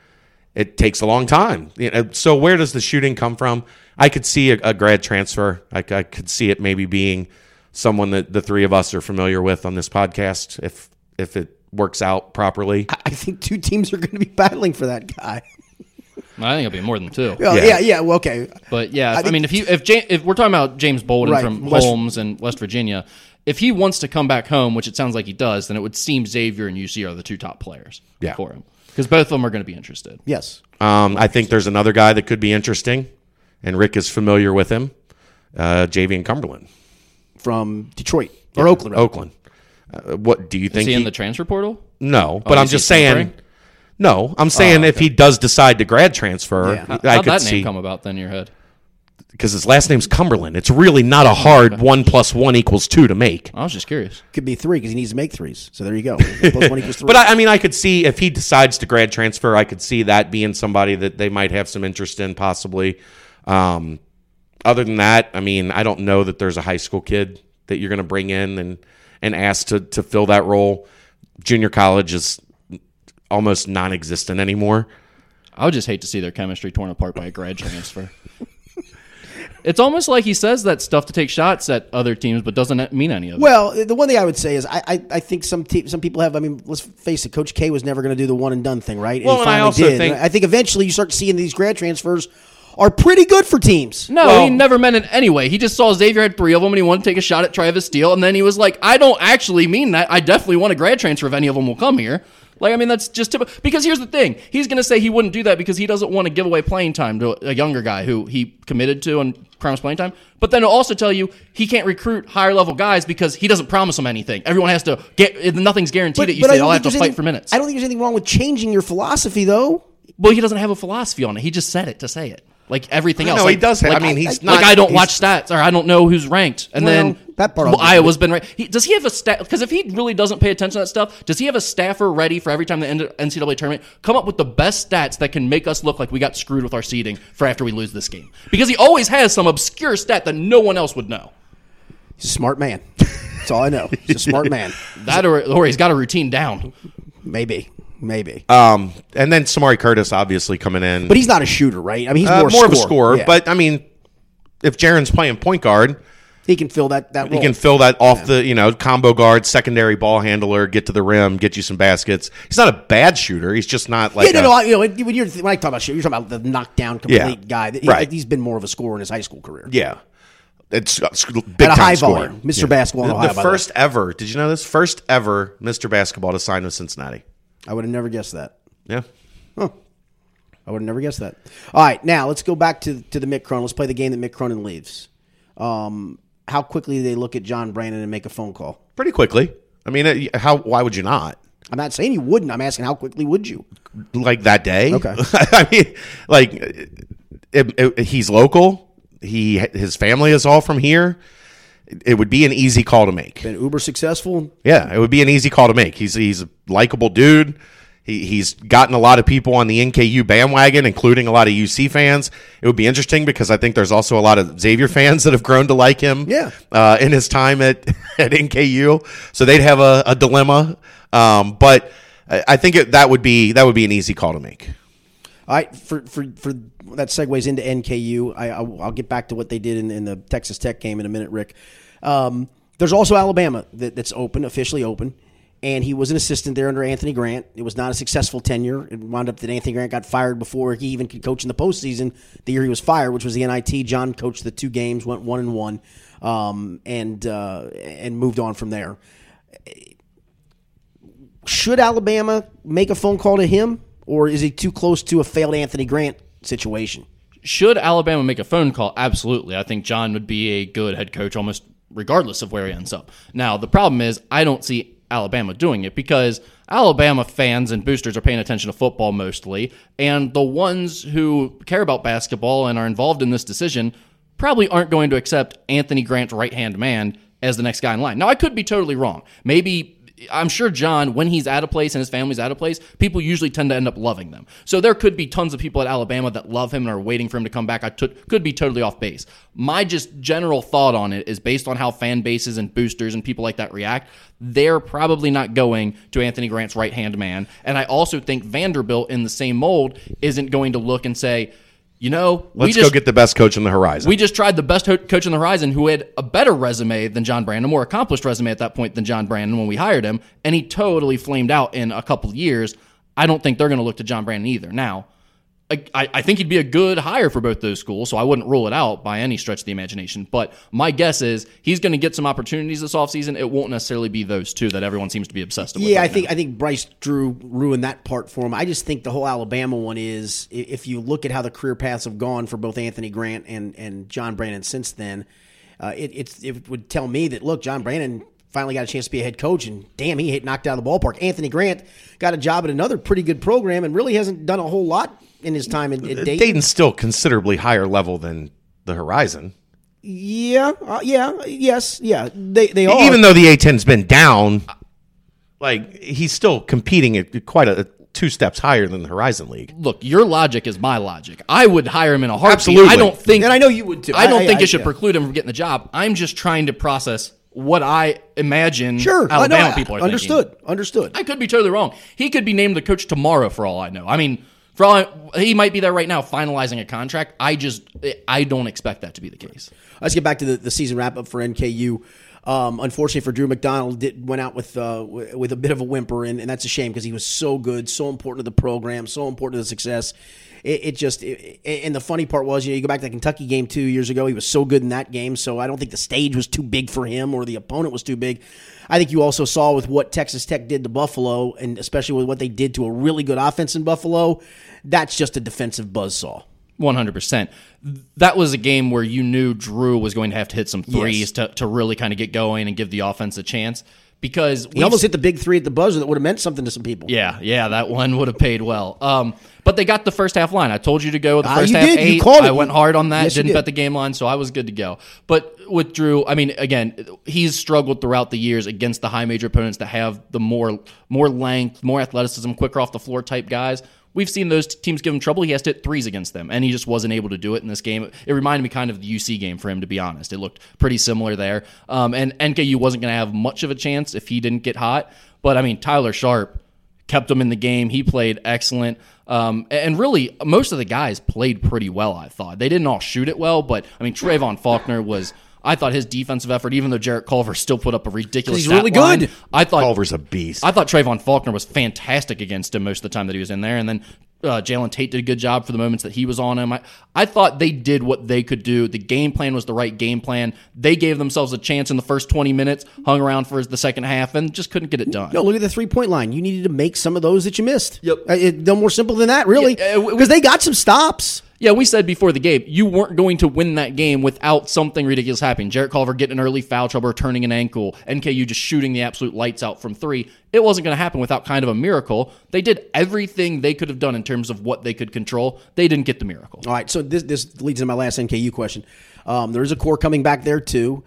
it takes a long time. You know, so where does the shooting come from? I could see a, a grad transfer. I, I could see it maybe being someone that the three of us are familiar with on this podcast if if it works out properly. I think two teams are going to be battling for that guy. I think it'll be more than two. Well, Yeah. yeah, yeah. Well, okay. But yeah, I I, mean, if you if James, if we're talking about James Bolden Right, from West- Holmes and West Virginia, if he wants to come back home, which it sounds like he does, then it would seem Xavier and UC are the two top players Yeah. for him because both of them are going to be interested. Yes. Um, I think there's another guy that could be interesting, and Rick is familiar with him, uh, and Cumberland, From Detroit or Oakland. rather. Oakland. Uh, what do you Is think? he in the transfer portal? No, but Oh, I'm just saying. tampering? No, I'm saying if he does decide to grad transfer, Yeah. How, I how'd could that see name come about then in your head? because his last name's Cumberland. It's really not a hard one plus one equals two to make. I was just curious. Could be three because he needs to make threes. So there you go. Plus one equals three. But I, I mean, I could see if he decides to grad transfer, I could see that being somebody that they might have some interest in, possibly. Um, other than that, I mean, I don't know that there's a high school kid that you're going to bring in and and ask to to fill that role. Junior college is almost non-existent anymore. I would just hate to see their chemistry torn apart by a grad transfer. it's almost like he says that stuff to take shots at other teams, but doesn't mean any of it. Well, the one thing I would say is I I, I think some te- some people have. I mean, let's face it. Coach K was never going to do the one and done thing, right? Well, he and I also did. think- I think eventually you start seeing these grad transfers are pretty good for teams. No, Well- he never meant it anyway. He just saw Xavier had three of them, and he wanted to take a shot at Travis Steele, and then he was like, "I don't actually mean that. I definitely want a grad transfer if any of them will come here." Like, I mean, that's just typical. Because here's the thing: he's going to say he wouldn't do that because he doesn't want to give away playing time to a younger guy who he committed to and promised playing time. But then he'll also tell you he can't recruit higher level guys because he doesn't promise them anything. Everyone has to get nothing's guaranteed. that you say they'll have to fight anything- for minutes. I don't think there's anything wrong with changing your philosophy, though. Well, he doesn't have a philosophy on it. He just said it to say it. Like everything else. know, like, he does have- Like, I mean, he's like not- I don't watch stats, or I don't know who's ranked. And Well, then that part well, Iowa's been ranked. He, does he have a stat? Because if he really doesn't pay attention to that stuff, does he have a staffer ready for every time the NCAA tournament come up with the best stats that can make us look like we got screwed with our seeding for after we lose this game? Because he always has some obscure stat that no one else would know. Smart man. That's all I know. He's a smart man. That or, or he's got a routine down. Maybe, maybe. Um, and then Samari Curtis obviously coming in. but he's not a shooter, right? I mean, he's Uh, more, more, of a scorer. Yeah. But I mean, if Jaron's playing point guard, he can fill that that he can fill that off the you know combo guard, secondary ball handler, get to the rim, get you some baskets. He's not a bad shooter. He's just not like yeah, no, no. You know, when you're when I talk about shooter, you're talking about the knockdown complete Yeah. guy. He, Right. He's been more of a scorer in his high school career. yeah. It's uh, big At a time high scorer. volume. Mr. Basketball The, Ohio, the by the first ever. Did you know this? First ever Mr. Basketball to sign with Cincinnati. I would have never guessed that. Yeah. I would have never guessed that. All right, now let's go back to to the Mick Cronin. Let's play the game that Mick Cronin leaves. Um, how quickly do they look at John Brannen and make a phone call? Pretty quickly. I mean, how? Why would you not? I'm not saying you wouldn't. I'm asking how quickly would you? like that day. Okay. I mean, like it, it- he's local. He his family is all from here. It would be an easy call to make. Been uber successful. Yeah, it would be an easy call to make. He's he's a likable dude. He, he's gotten a lot of people on the NKU bandwagon, including a lot of UC fans. It would be interesting because I think there's also a lot of Xavier fans that have grown to like him. Yeah. uh, in his time at at NKU, so they'd have a, a dilemma. Um, but I I think it, that would be that would be an easy call to make. All right, for for for that segues into NKU. I I'll, I'll get back to what they did in, in the Texas Tech game in a minute, Rick. Um, there's also Alabama that, that's open, officially open, and he was an assistant there under Anthony Grant. It was not a successful tenure. It wound up that Anthony Grant got fired before he even could coach in the postseason. The year he was fired, which was the NIT, John coached the two games, went one and one, um, and uh, and moved on from there. Should Alabama make a phone call to him, or is he too close to a failed Anthony Grant situation? Should Alabama make a phone call? Absolutely. I think John would be a good head coach almost regardless of where he ends up. Now, the problem is I don't see Alabama doing it because Alabama fans and boosters are paying attention to football mostly, and the ones who care about basketball and are involved in this decision probably aren't going to accept Anthony Grant's right hand man as the next guy in line. Now, I could be totally wrong. Maybe I'm sure John, when he's at a place and his family's at a place, people usually tend to end up loving them. So there could be tons of people at Alabama that love him and are waiting for him to come back. I t- could be totally off base. My just general thought on it is based on how fan bases and boosters and people like that react. They're probably not going to Anthony Grant's right hand man. And I also think Vanderbilt, in the same mold, isn't going to look and say, you know, we Let's just go get the best coach in the horizon. we just tried the best ho- coach on the horizon who had a better resume than John Brannen, a more accomplished resume at that point than John Brannen when we hired him, and he totally flamed out in a couple of years. I don't think they're going to look to John Brandon either. Now, I, I think he'd be a good hire for both those schools, so I wouldn't rule it out by any stretch of the imagination. But my guess is he's going to get some opportunities this offseason. It won't necessarily be those two that everyone seems to be obsessed with. Yeah, right I think now. I think Bryce Drew ruined that part for him. I just think the whole Alabama one is if you look at how the career paths have gone for both Anthony Grant and and John Brannen since then, uh, it it's, it would tell me that look, John Brannen finally got a chance to be a head coach, and damn, he hit knocked out of the ballpark. Anthony Grant got a job at another pretty good program and really hasn't done a whole lot in his time in, in Dayton. Dayton's still considerably higher level than the horizon. Yeah, uh, yeah, yes, yeah. They they are Even though the A10's been down, like he's still competing at quite a two steps higher than the Horizon League. look, your logic is my logic. I would hire him in a heartbeat. Absolutely. I don't think, And I know you would too. I don't I- think I- it should yeah. preclude him from getting the job. I'm just trying to process what I imagine sure. I Alabama know, people are understood. thinking. Understood. I could be totally wrong. He could be named the coach tomorrow for all I know. I mean, for all he might be there right now finalizing a contract. I just I don't expect that to be the case. Let's get back to the, the season wrap up for NKU. Um, unfortunately for Drew McDonald, did, went out with uh, w- with a bit of a whimper, and, and that's a shame because he was so good, so important to the program, so important to the success. It, it just it, and the funny part was, you know, you go back to the Kentucky game two years ago, he was so good in that game. So I don't think the stage was too big for him or the opponent was too big. I think you also saw with what Texas Tech did to Buffalo, and especially with what they did to a really good offense in Buffalo. That's just a defensive buzzsaw. One hundred percent. That was a game where you knew Drew was going to have to hit some threes Yes. to, to really kind of get going and give the offense a chance because He almost hit the big three at the buzzer that would have meant something to some people. Yeah, yeah, that one would have paid well. Um, but they got the first half line. I told you to go the Ah, first you half did. You eight. I it. went hard on that. Yes, didn't did. bet the game line, so I was good to go. But with Drew, I mean, again, he's struggled throughout the years against the high major opponents that have the more more length, more athleticism, quicker off the floor type guys. We've seen those teams give him trouble. He has to hit threes against them, and he just wasn't able to do it in this game. It reminded me kind of the UC game for him, to be honest. It looked pretty similar there. Um, and NKU wasn't going to have much of a chance if he didn't get hot. But I mean, Tyler Sharp kept him in the game. He played excellent. Um, and really, most of the guys played pretty well, I thought. They didn't all shoot it well, but I mean, Trevon Faulkner was. I thought his defensive effort, even though Jarrett Culver still put up a ridiculous, he's stat really line, good. I thought Culver's a beast. I thought Trevon Faulkner was fantastic against him most of the time that he was in there, and then uh, Jalen Tate did a good job for the moments that he was on him. I, I thought they did what they could do. The game plan was the right game plan. They gave themselves a chance in the first twenty minutes, hung around for the second half, and just couldn't get it done. No, look at the three point line. You needed to make some of those that you missed. Yep. Uh, it, no more simple than that, really. Yeah, uh, Because they got some stops. Yeah, we said before the game, you weren't going to win that game without something ridiculous happening. Jarrett Culver getting an early foul trouble turning an ankle, NKU just shooting the absolute lights out from three. It wasn't going to happen without kind of a miracle. They did everything they could have done in terms of what they could control. They didn't get the miracle. All right, so this this leads into my last NKU question. Um, there is a core coming back there too.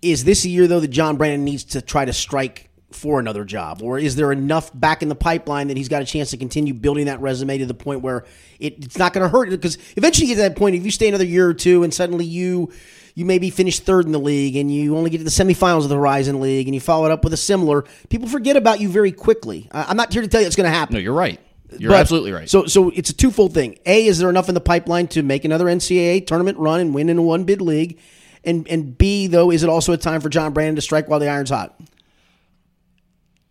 Is this a year though that John Brannen needs to try to strike for another job, or is there enough back in the pipeline that he's got a chance to continue building that resume to the point where it, it's not going to hurt? Because eventually, you get to that point if you stay another year or two, and suddenly you you maybe finish third in the league, and you only get to the semifinals of the Horizon League, and you follow it up with a similar. People forget about you very quickly. I, I'm not here to tell you it's going to happen. No, you're right. You're But- absolutely right. So, so it's a twofold thing. A, is there enough in the pipeline to make another NCAA tournament run and win in a one bid league? And and B, though, is it also a time for John Brannen to strike while the iron's hot?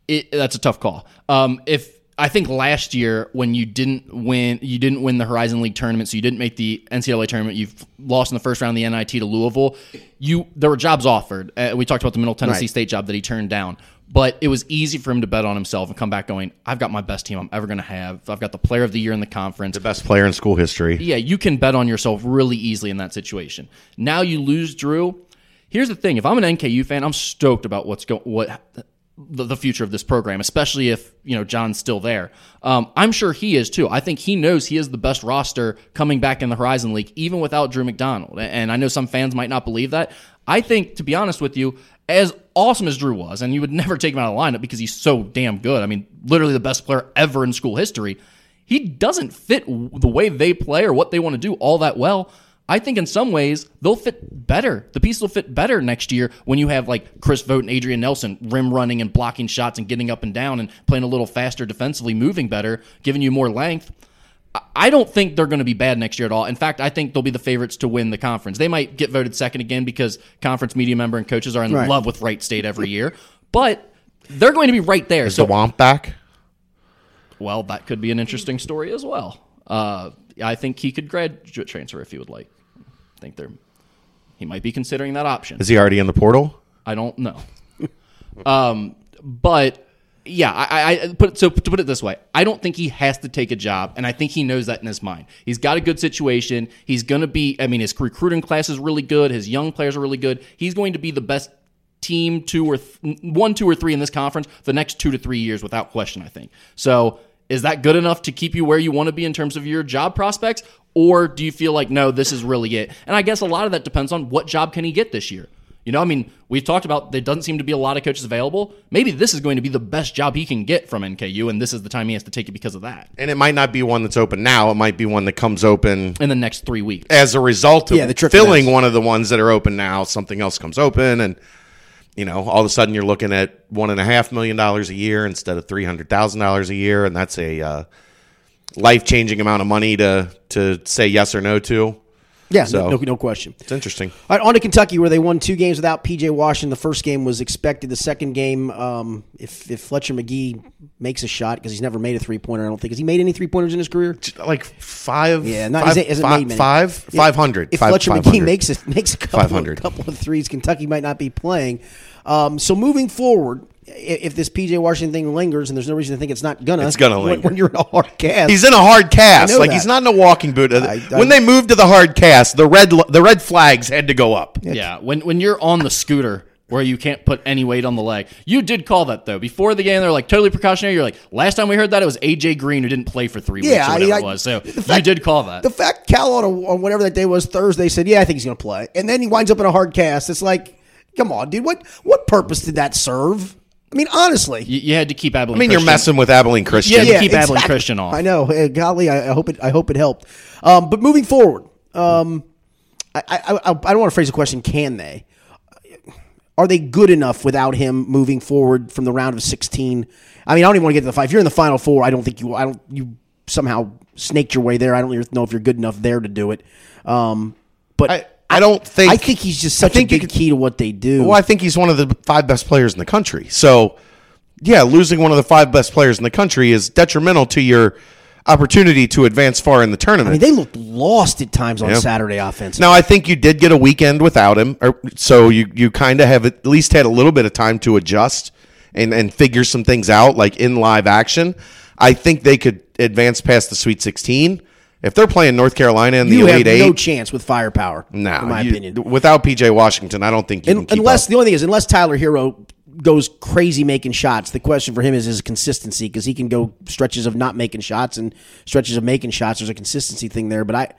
It, that's a tough call. Um, if I think last year when you didn't win, you didn't win the Horizon League tournament, so you didn't make the NCAA tournament. You've lost in the first round of the NIT to Louisville. You there were jobs offered. Uh, we talked about the Middle Tennessee Right. State job that he turned down, but it was easy for him to bet on himself and come back going, "I've got my best team I'm ever going to have. I've got the Player of the Year in the conference. The best player in school history. Yeah, you can bet on yourself really easily in that situation. Now you lose Drew. Here's the thing: if I'm an NKU fan, I'm stoked about what's going what the, the future of this program, especially if you know John's still there. Um, I'm sure he is too. I think he knows he is the best roster coming back in the Horizon League, even without Drew McDonald. And I know some fans might not believe that. I think, to be honest with you, as awesome as Drew was, and you would never take him out of the lineup because he's so damn good. I mean, literally the best player ever in school history he doesn't fit the way they play or what they want to do all that well. I think in some ways they'll fit better. The pieces will fit better next year when you have like Chris Vogt and Adrian Nelson rim running and blocking shots and getting up and down and playing a little faster defensively, moving better, giving you more length. I- don't think they're going to be bad next year at all. In fact, I think they'll be the favorites to win the conference. They might get voted second again because conference media member and coaches are in Right. love with Wright State every year, but they're going to be right there. Is so the Womp back? well, that could be an interesting story as well. Uh, I think he could graduate transfer if he would like. I think there, he might be considering that option. Is he already in the portal? I don't know. um, but yeah, I, I put so to put it this way, I don't think he has to take a job, and I think he knows that in his mind. He's got a good situation. He's going to be. I mean, his recruiting class is really good. His young players are really good. He's going to be the best team two or th- one, two or three in this conference for the next two to three years without question. I think so. Is that good enough to keep you where you want to be in terms of your job prospects, or do you feel like no, this is really it? And I guess a lot of that depends on what job can he get this year. You know, I mean, we've talked about there doesn't seem to be a lot of coaches available. Maybe this is going to be the best job he can get from NKU, and this is the time he has to take it because of that And it might not be one that's open now. It might be one that comes open in the next three weeks. as a result of Yeah, the filling down. one of the ones that are open now. Something else comes open, and you know, all of a sudden you're looking at one and a half million dollars a year instead of three hundred thousand dollars a year, and that's a uh, life changing amount of money to to say yes or no to. Yeah, So- no, no, question. It's interesting. All right, on to Kentucky, where they won two games without PJ Washington. The first game was expected. The second game, um, if, if Fletcher Magee makes a shot, because he's never made a three pointer, I don't think. Has he made any three pointers in his career? Like five, Yeah, not five, hasn't- five- made many. five- If- 500. If Five- Fletcher 500. Magee makes a, makes a couple, 500. Of, couple of threes, Kentucky might not be playing. Um, so moving forward, if this PJ Washington thing lingers, and there's no reason to think it's not gonna, It's gonna when- linger. when, you're in a hard cast. He's in a hard cast. Like that. he's not in a walking boot. I- when they moved to the hard cast, the red the red flags had to go up. Yeah, when when you're on the scooter where you can't put any weight on the leg, you did call that though before the game. They're like totally precautionary. You're like last time we heard that it was AJ Green who didn't play for three weeks Yeah, or I- whatever I- it was. So the you did call that. The fact Cal on, a, on whatever that day was Thursday said, "Yeah, I think he's going to play," and then he winds up in a hard cast. It's like, come on, dude. What what purpose did that serve? I mean, honestly. you, you had to keep Abilene. I mean, you're messing with Abilene Christian. Yeah, to keep Abilene Christian off. I know. Hey, golly, I, I hope it. I hope it helped. Um, but moving forward, um, I, I, I, I don't want to phrase the question. Can they? Are they good enough without him moving forward from the round of sixteen? I mean, I don't even want to get to the five. If you're in the final four, I don't think you. I don't. You somehow snaked your way there. I don't even know if you're good enough there to do it. Um, but I- I don't think- I think he's just such a think you big could- key to what they do. Well, I think he's one of the five best players in the country. So, yeah, losing one of the five best players in the country is detrimental to your opportunity to advance far in the tournament. I mean, they looked lost at times on Yeah. Saturday offense. Now I think you did get a weekend without him, or, so you you kind of have at least had a little bit of time to adjust and and figure some things out, like in live action. I think they could advance past the Sweet 16 If they're playing North Carolina in the You have Elite Eight, no chance with firepower. nah, in my you- opinion. without PJ Washington, I don't think you can keep unless up. the only thing is, unless Tyler Herro goes crazy making shots, the question for him is his consistency because he can go stretches of not making shots and stretches of making shots. There's a consistency thing there, but I.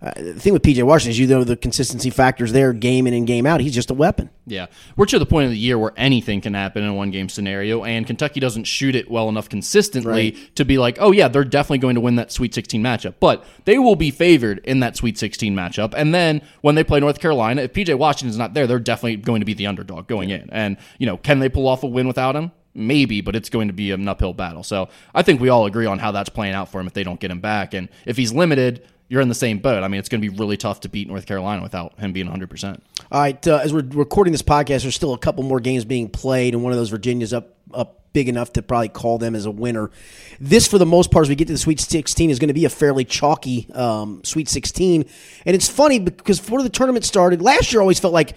Uh, the thing with PJ Washington is you know the consistency factors there, game in and game out. He's just a weapon. Yeah, we're to the point of the year where anything can happen in a one game scenario, and Kentucky doesn't shoot it well enough consistently to be like, oh, yeah, they're definitely going to win that Sweet 16 matchup. But they will be favored in that Sweet 16 matchup. And then when they play North Carolina, if PJ Washington's not there, they're definitely going to be the underdog going in. And, you know, can they pull off a win without him? Maybe, but it's going to be an uphill battle. So I think we all agree on how that's playing out for him if they don't get him back. And if he's limited, you're in the same boat. I mean, it's going to be really tough to beat North Carolina without him being 100%. All right, uh, as we're recording this podcast, there's still a couple more games being played, and one of those Virginia's up up big enough to probably call them as a winner. This, for the most part, as we get to the Sweet 16, is going to be a fairly chalky um, Sweet 16, and it's funny because before the tournament started last year, I always felt like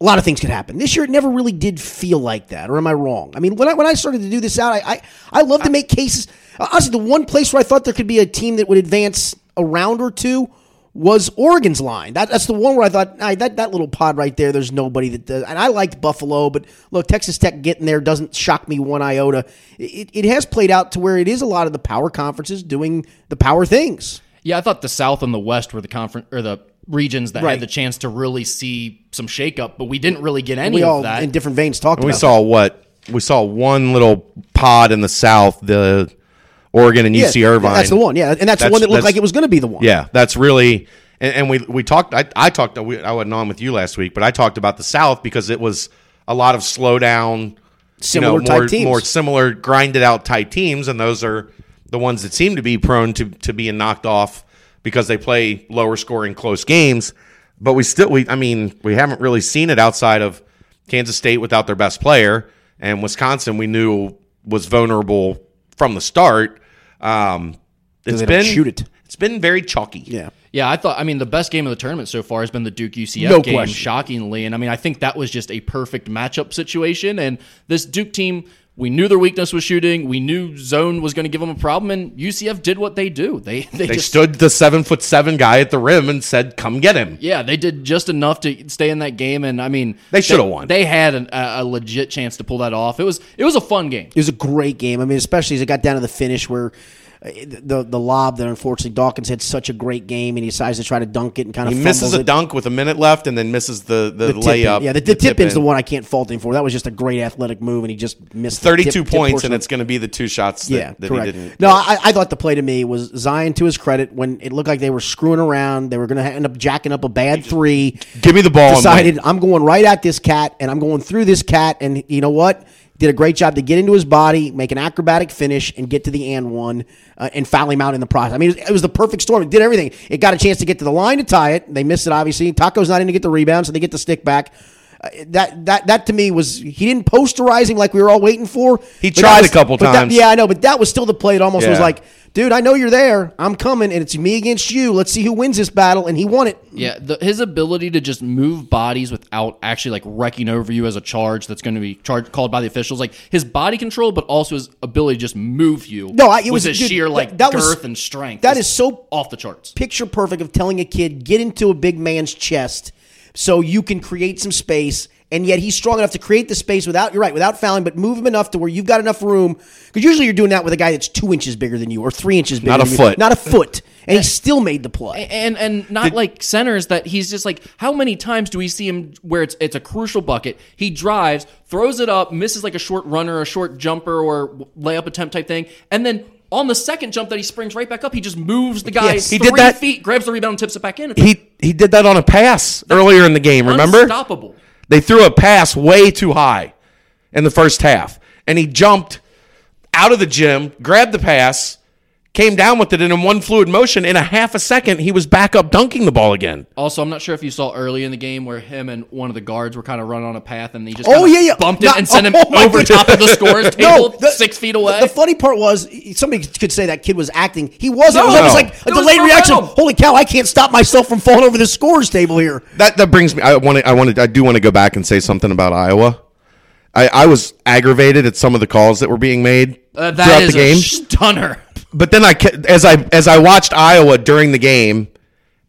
a lot of things could happen. This year, it never really did feel like that, or am I wrong? I mean, when I when I started to do this out, I I, I love to make cases. Honestly, the one place where I thought there could be a team that would advance a round or two was Oregon's line. That, that's the one where I thought "Ay, that that little pod right there. There's nobody that does. And I liked Buffalo, but look, Texas Tech getting there doesn't shock me one iota. It, it has played out to where it is a lot of the power conferences doing the power things. Yeah, I thought the South and the West were the conference or the regions that Right. had the chance to really see some shakeup, but we didn't really get any We of that. in different veins talked we about. saw what we saw one little pod in the South, the Oregon and. UC Yeah, Irvine. That's the one. Yeah, and that's, the one that looked like it was going to be the one. Yeah, that's really and, and we we talked. I, I talked. we- I wasn't on with you last week, but I talked about the South because it was a lot of slow down, Similar you know, type more, teams. more similar grinded out type teams, and those are the ones that seem to be prone to to being knocked off because they play lower scoring close games. But we still, we I mean, we haven't really seen it outside of Kansas State without their best player, and Wisconsin we knew was vulnerable from the start. Um, it's they been shoot it. It's been very chalky. Yeah. yeah, I thought. I mean, the best game of the tournament so far has been the Duke UCF No game, question. shockingly. And I mean, I think that was just a perfect matchup situation. And this Duke team, we knew their weakness was shooting. We knew zone was going to give them a problem, and UCF did what they do. They they, They just stood the seven foot seven guy at the rim and said, "Come get him." Yeah, they did just enough to stay in that game, and I mean, They should have won. They had an, a, a legit chance to pull that off. It was it was a fun game. It was a great game. I mean, especially as it got down to the finish where the the lob that unfortunately Dawkins had such a great game and he decides to try to dunk it and kind of He misses a it. dunk with a minute left, and then misses the the, The layup. in. Yeah, the, the, tip in's the one I can't fault him for. That was just a great athletic move, and he just missed the Thirty-two tip- tip points, and it's going to be the two shots. That, yeah, that correct. he didn't. no, I, I thought the play to me was Zion to his credit when it looked like they were screwing around. They were going to end up jacking up a bad three. Give me the ball. Decided. I'm going right at this cat, and I'm going through this cat, and you know what? Did a great job to get into his body, make an acrobatic finish, and get to the and one, uh, and foul him out in the process. I mean, it was, it was the perfect storm. It did everything. It got a chance to get to the line to tie it. They missed it, obviously. Tacko's not in to get the rebound, so they get the stick back. Uh, that that that to me was he didn't posterize him like we were all waiting for. He tried was- a couple but that- times. yeah, I know, but that was still the play. It almost was like, dude, I know you're there. I'm coming, and it's me against you. Let's see who wins this battle. And he won it. Yeah, the, his ability to just move bodies without actually like wrecking over you as a charge that's going to be charged called by the officials, like his body control, but also his ability to just move you. No, I- it was- a dude, sheer like that- that was- girth and strength. that is is so off the charts. picture perfect of telling a kid get into a big man's chest so you can create some space and yet he's strong enough to create the space without you're right without fouling but move him enough to where you've got enough room because usually you're doing that with a guy that's two inches bigger than you or three inches bigger Not a than you. foot. not a foot and he still made the play and and not like centers that he's just like how many times do we see him where it's it's a crucial bucket he drives throws it up misses like a short runner a short jumper or layup attempt type thing and then on the second jump that he springs right back up he just moves the guy Yes. He three did that- feet grabs the rebound and tips it back in He he did that on a pass earlier in the game. Remember? unstoppable They threw a pass way too high in the first half, and he jumped out of the gym, grabbed the pass, came down with it, and in one fluid motion, in a half a second, he was back up dunking the ball again. Also, I'm not sure if you saw early in the game where him and one of the guards were kind of running on a path, and he just Oh, yeah, yeah. bumped Not- it and sent him oh, over top of the scores table, the- six feet away. The funny part was somebody could say that kid was acting. He wasn't. it was No. almost like a It delayed reaction. momentum. Holy cow! I can't stop myself from falling over the scores table here. That that brings me. I want to. I want to. I do want to go back and say something about Iowa. I, I was aggravated at some of the calls that were being made Uh, throughout that is the game. a stunner. but then I as I as I watched Iowa during the game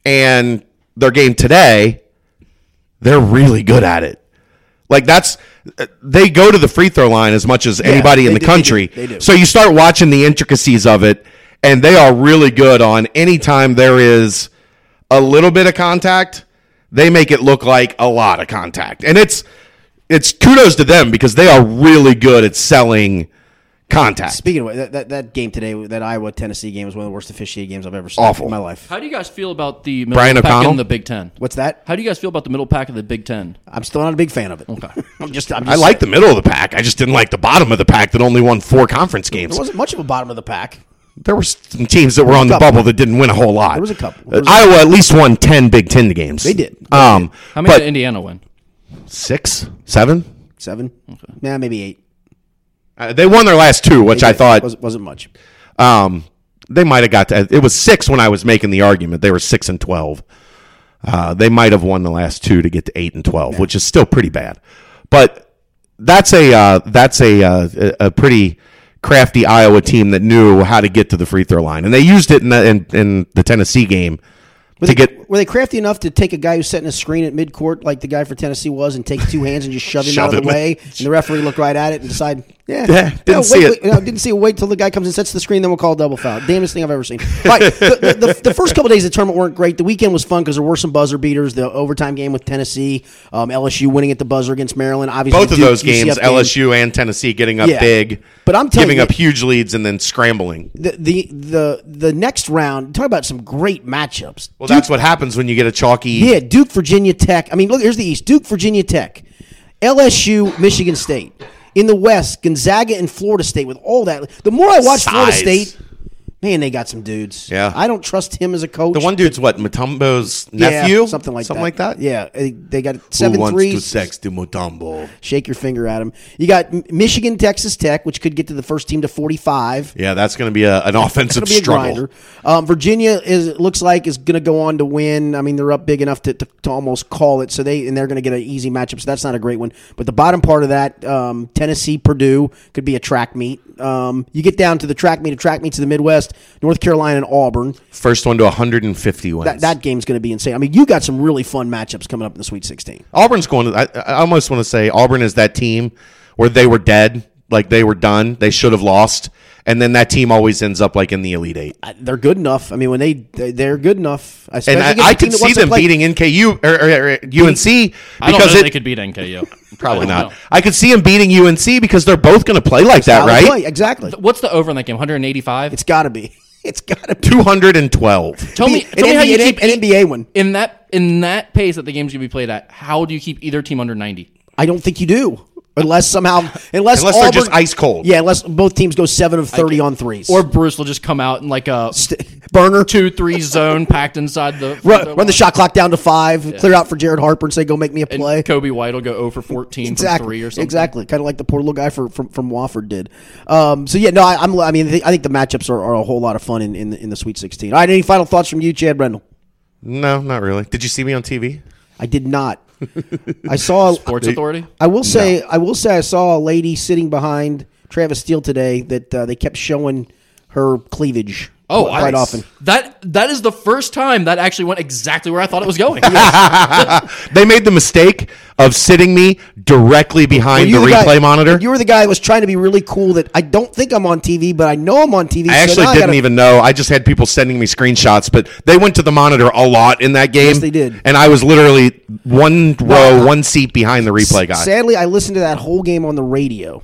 and their game today, they're really good at it. Like that's they go to the free throw line as much as anybody in the do- they country. do, they do. So you start watching the intricacies of it, and they are really good on anytime there is a little bit of contact, they make it look like a lot of contact. And it's it's kudos to them because they are really good at selling contact. Speaking of which, that, that, that game today, that Iowa Tennessee game was one of the worst officiated games I've ever seen Awful. in my life. How do you guys feel about the middle Brian pack O'Connell? in the Big Ten? What's that? How do you guys feel about the middle pack of the Big Ten? I'm still not a big fan of it. Okay. I'm just. I'm I just like the middle of the pack. I just didn't like the bottom of the pack that only won four conference games. There wasn't much of a bottom of the pack. There were some teams that were on the couple. bubble that didn't win a whole lot. There was a couple. Uh, There was a- Iowa at least won ten Big Ten games. They did. They Um, How many but did Indiana win? Six, seven. Seven. Yeah, maybe eight. Uh, they won their last two, which I thought wasn't, wasn't much. um, they might have got to. It was six when I was making the argument. They were six and twelve. Uh, they might have won the last two to get to eight and twelve, which is still pretty bad. But that's a uh, that's a, uh, a a pretty crafty Iowa team that knew how to get to the free throw line, and they used it in the, in, in the Tennessee game to they, get were they crafty enough to take a guy who's setting a screen at midcourt like the guy for Tennessee was and take two hands and just shove him Shove out of the him. way? And the referee looked right at it and decide, yeah, Yeah, didn't no, see wait, it. Wait, no, didn't see it. Wait till the guy comes and sets the screen, then we'll call a double foul. Damnest thing I've ever seen. Right, the, the, the, the first couple days of the tournament weren't great. The weekend was fun because there were some buzzer beaters. The overtime game with Tennessee, um, LSU winning at the buzzer against Maryland. Obviously, both of Duke, those games, game. LSU and Tennessee getting up Yeah. big, But I'm telling giving you- up huge leads and then scrambling. The, the the the next round. Talk about some great matchups. Well, that's what happens when you get a chalky. Yeah, Duke, Virginia Tech. I mean, look, here's the East: Duke, Virginia Tech, LSU, Michigan State. In the West, Gonzaga and Florida State. With all that, the more I watch Florida State, man, they got some dudes. Yeah. I don't trust him as a coach. The one dude's what Mutombo's Yeah, nephew, something like something that. like that. Yeah, they, they got seven Who wants threes. to sex to Mutombo? Shake your finger at him. You got Michigan, Texas Tech, which could get to the first team to forty-five. Yeah, that's going to be a, an offensive be struggle. Um, Virginia is looks like is going to go on to win. I mean, they're up big enough to, to, to almost call it. So they and they're going to get an easy matchup. So that's not a great one. But the bottom part of that, um, Tennessee, Purdue could be a track meet. Um, you get down to the track meet of track meet to the Midwest, North Carolina and Auburn. First one to 150 wins. That that game's going to be insane. I mean, you got some really fun matchups coming up in the Sweet 16. Auburn's going to. I, I almost want to say Auburn is that team where they were dead, like they were done. They should have lost, and then that team always ends up like in the Elite Eight. I- They're good enough. I mean, when they they- they're good enough. And Especially I, against I a team could see them play- beating NKU or, or- or UNC I don't because know it, they could beat NKU. probably I don't not. know. I could see them beating UNC because they're both going to play like that, right? play. Exactly. What's the over in that game? 185. It's got to be. It's got to be. 212. Tell me, an, tell me how you keep an NBA one. in that in that pace that the game's gonna be played at. How do you keep either team under 90? I don't think you do. Unless somehow, unless, Unless they're just ice cold. Yeah, unless both teams go seven of thirty on threes. Or Bruce will just come out in like a burner two three zone packed inside the run, run the shot clock down to five, clear out for Jared Harper, and say, "Go make me a And play." Coby White will go 0 for 14 exactly, from three or something. exactly, kind of like the poor little guy for, from from Wofford did. Um, so yeah, no, I, I'm. I mean, I think- the matchups are, are a whole lot of fun in, in the in the Sweet 16. All right, any final thoughts from you, Chad Brendel? No, not really. Did you see me on TV? I did not. I saw Sports Authority. I will say, I will say, I saw a lady sitting behind Travis Steele today that uh, they kept showing her cleavage. Oh, quite I- often. That that is the first time that actually went exactly where I thought it was going. They made the mistake of sitting me directly behind You the replay guy- monitor. You were the guy that was trying to be really cool. That I don't think I'm on TV, but I know I'm on TV. I so actually didn't gotta- even know. I just had people sending me screenshots, but they went to the monitor a lot in that game. they did. And I was literally one row, Well, one seat behind the replay guy. Sadly, I listened to that whole game on the radio,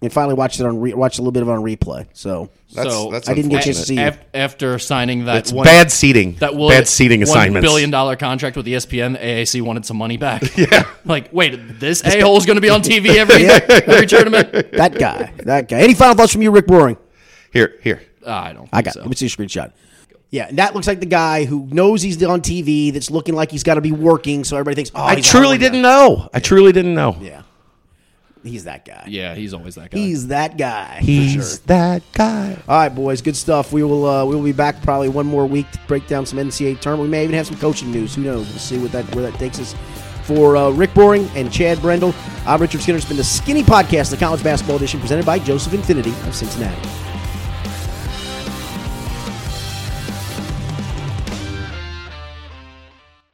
and finally watched it on re- watched a little bit of it on replay. So That's- so that's I didn't get a chance to see you. af- after signing that It's one, bad seating. that one, bad seating one assignments. billion dollar contract with ESPN, the AAC wanted some money back. Yeah, like wait, this a hole is going to be on TV every every tournament. that guy, that guy. Any final thoughts from you, Rick Broering? Here, here. Uh, I don't. I got. think Let me see a screenshot. Yeah, and that looks like the guy who knows he's on TV. That's looking like he's got to be working, so everybody thinks, "Oh, I he's a truly hard didn't guy. know. I truly didn't know. Yeah, he's that guy. Yeah, he's always that guy. He's that guy. He's sure. that guy. All right, boys, good stuff. We will uh, we will be back probably one more week to break down some NCAA tournament. We may even have some coaching news. Who knows? We'll see what that where that takes us. For uh, Rick Broering and Chad Brendel, I'm Richard Skinner. It's been the Skinny Podcast, the college basketball edition, presented by Joseph Infiniti of Cincinnati.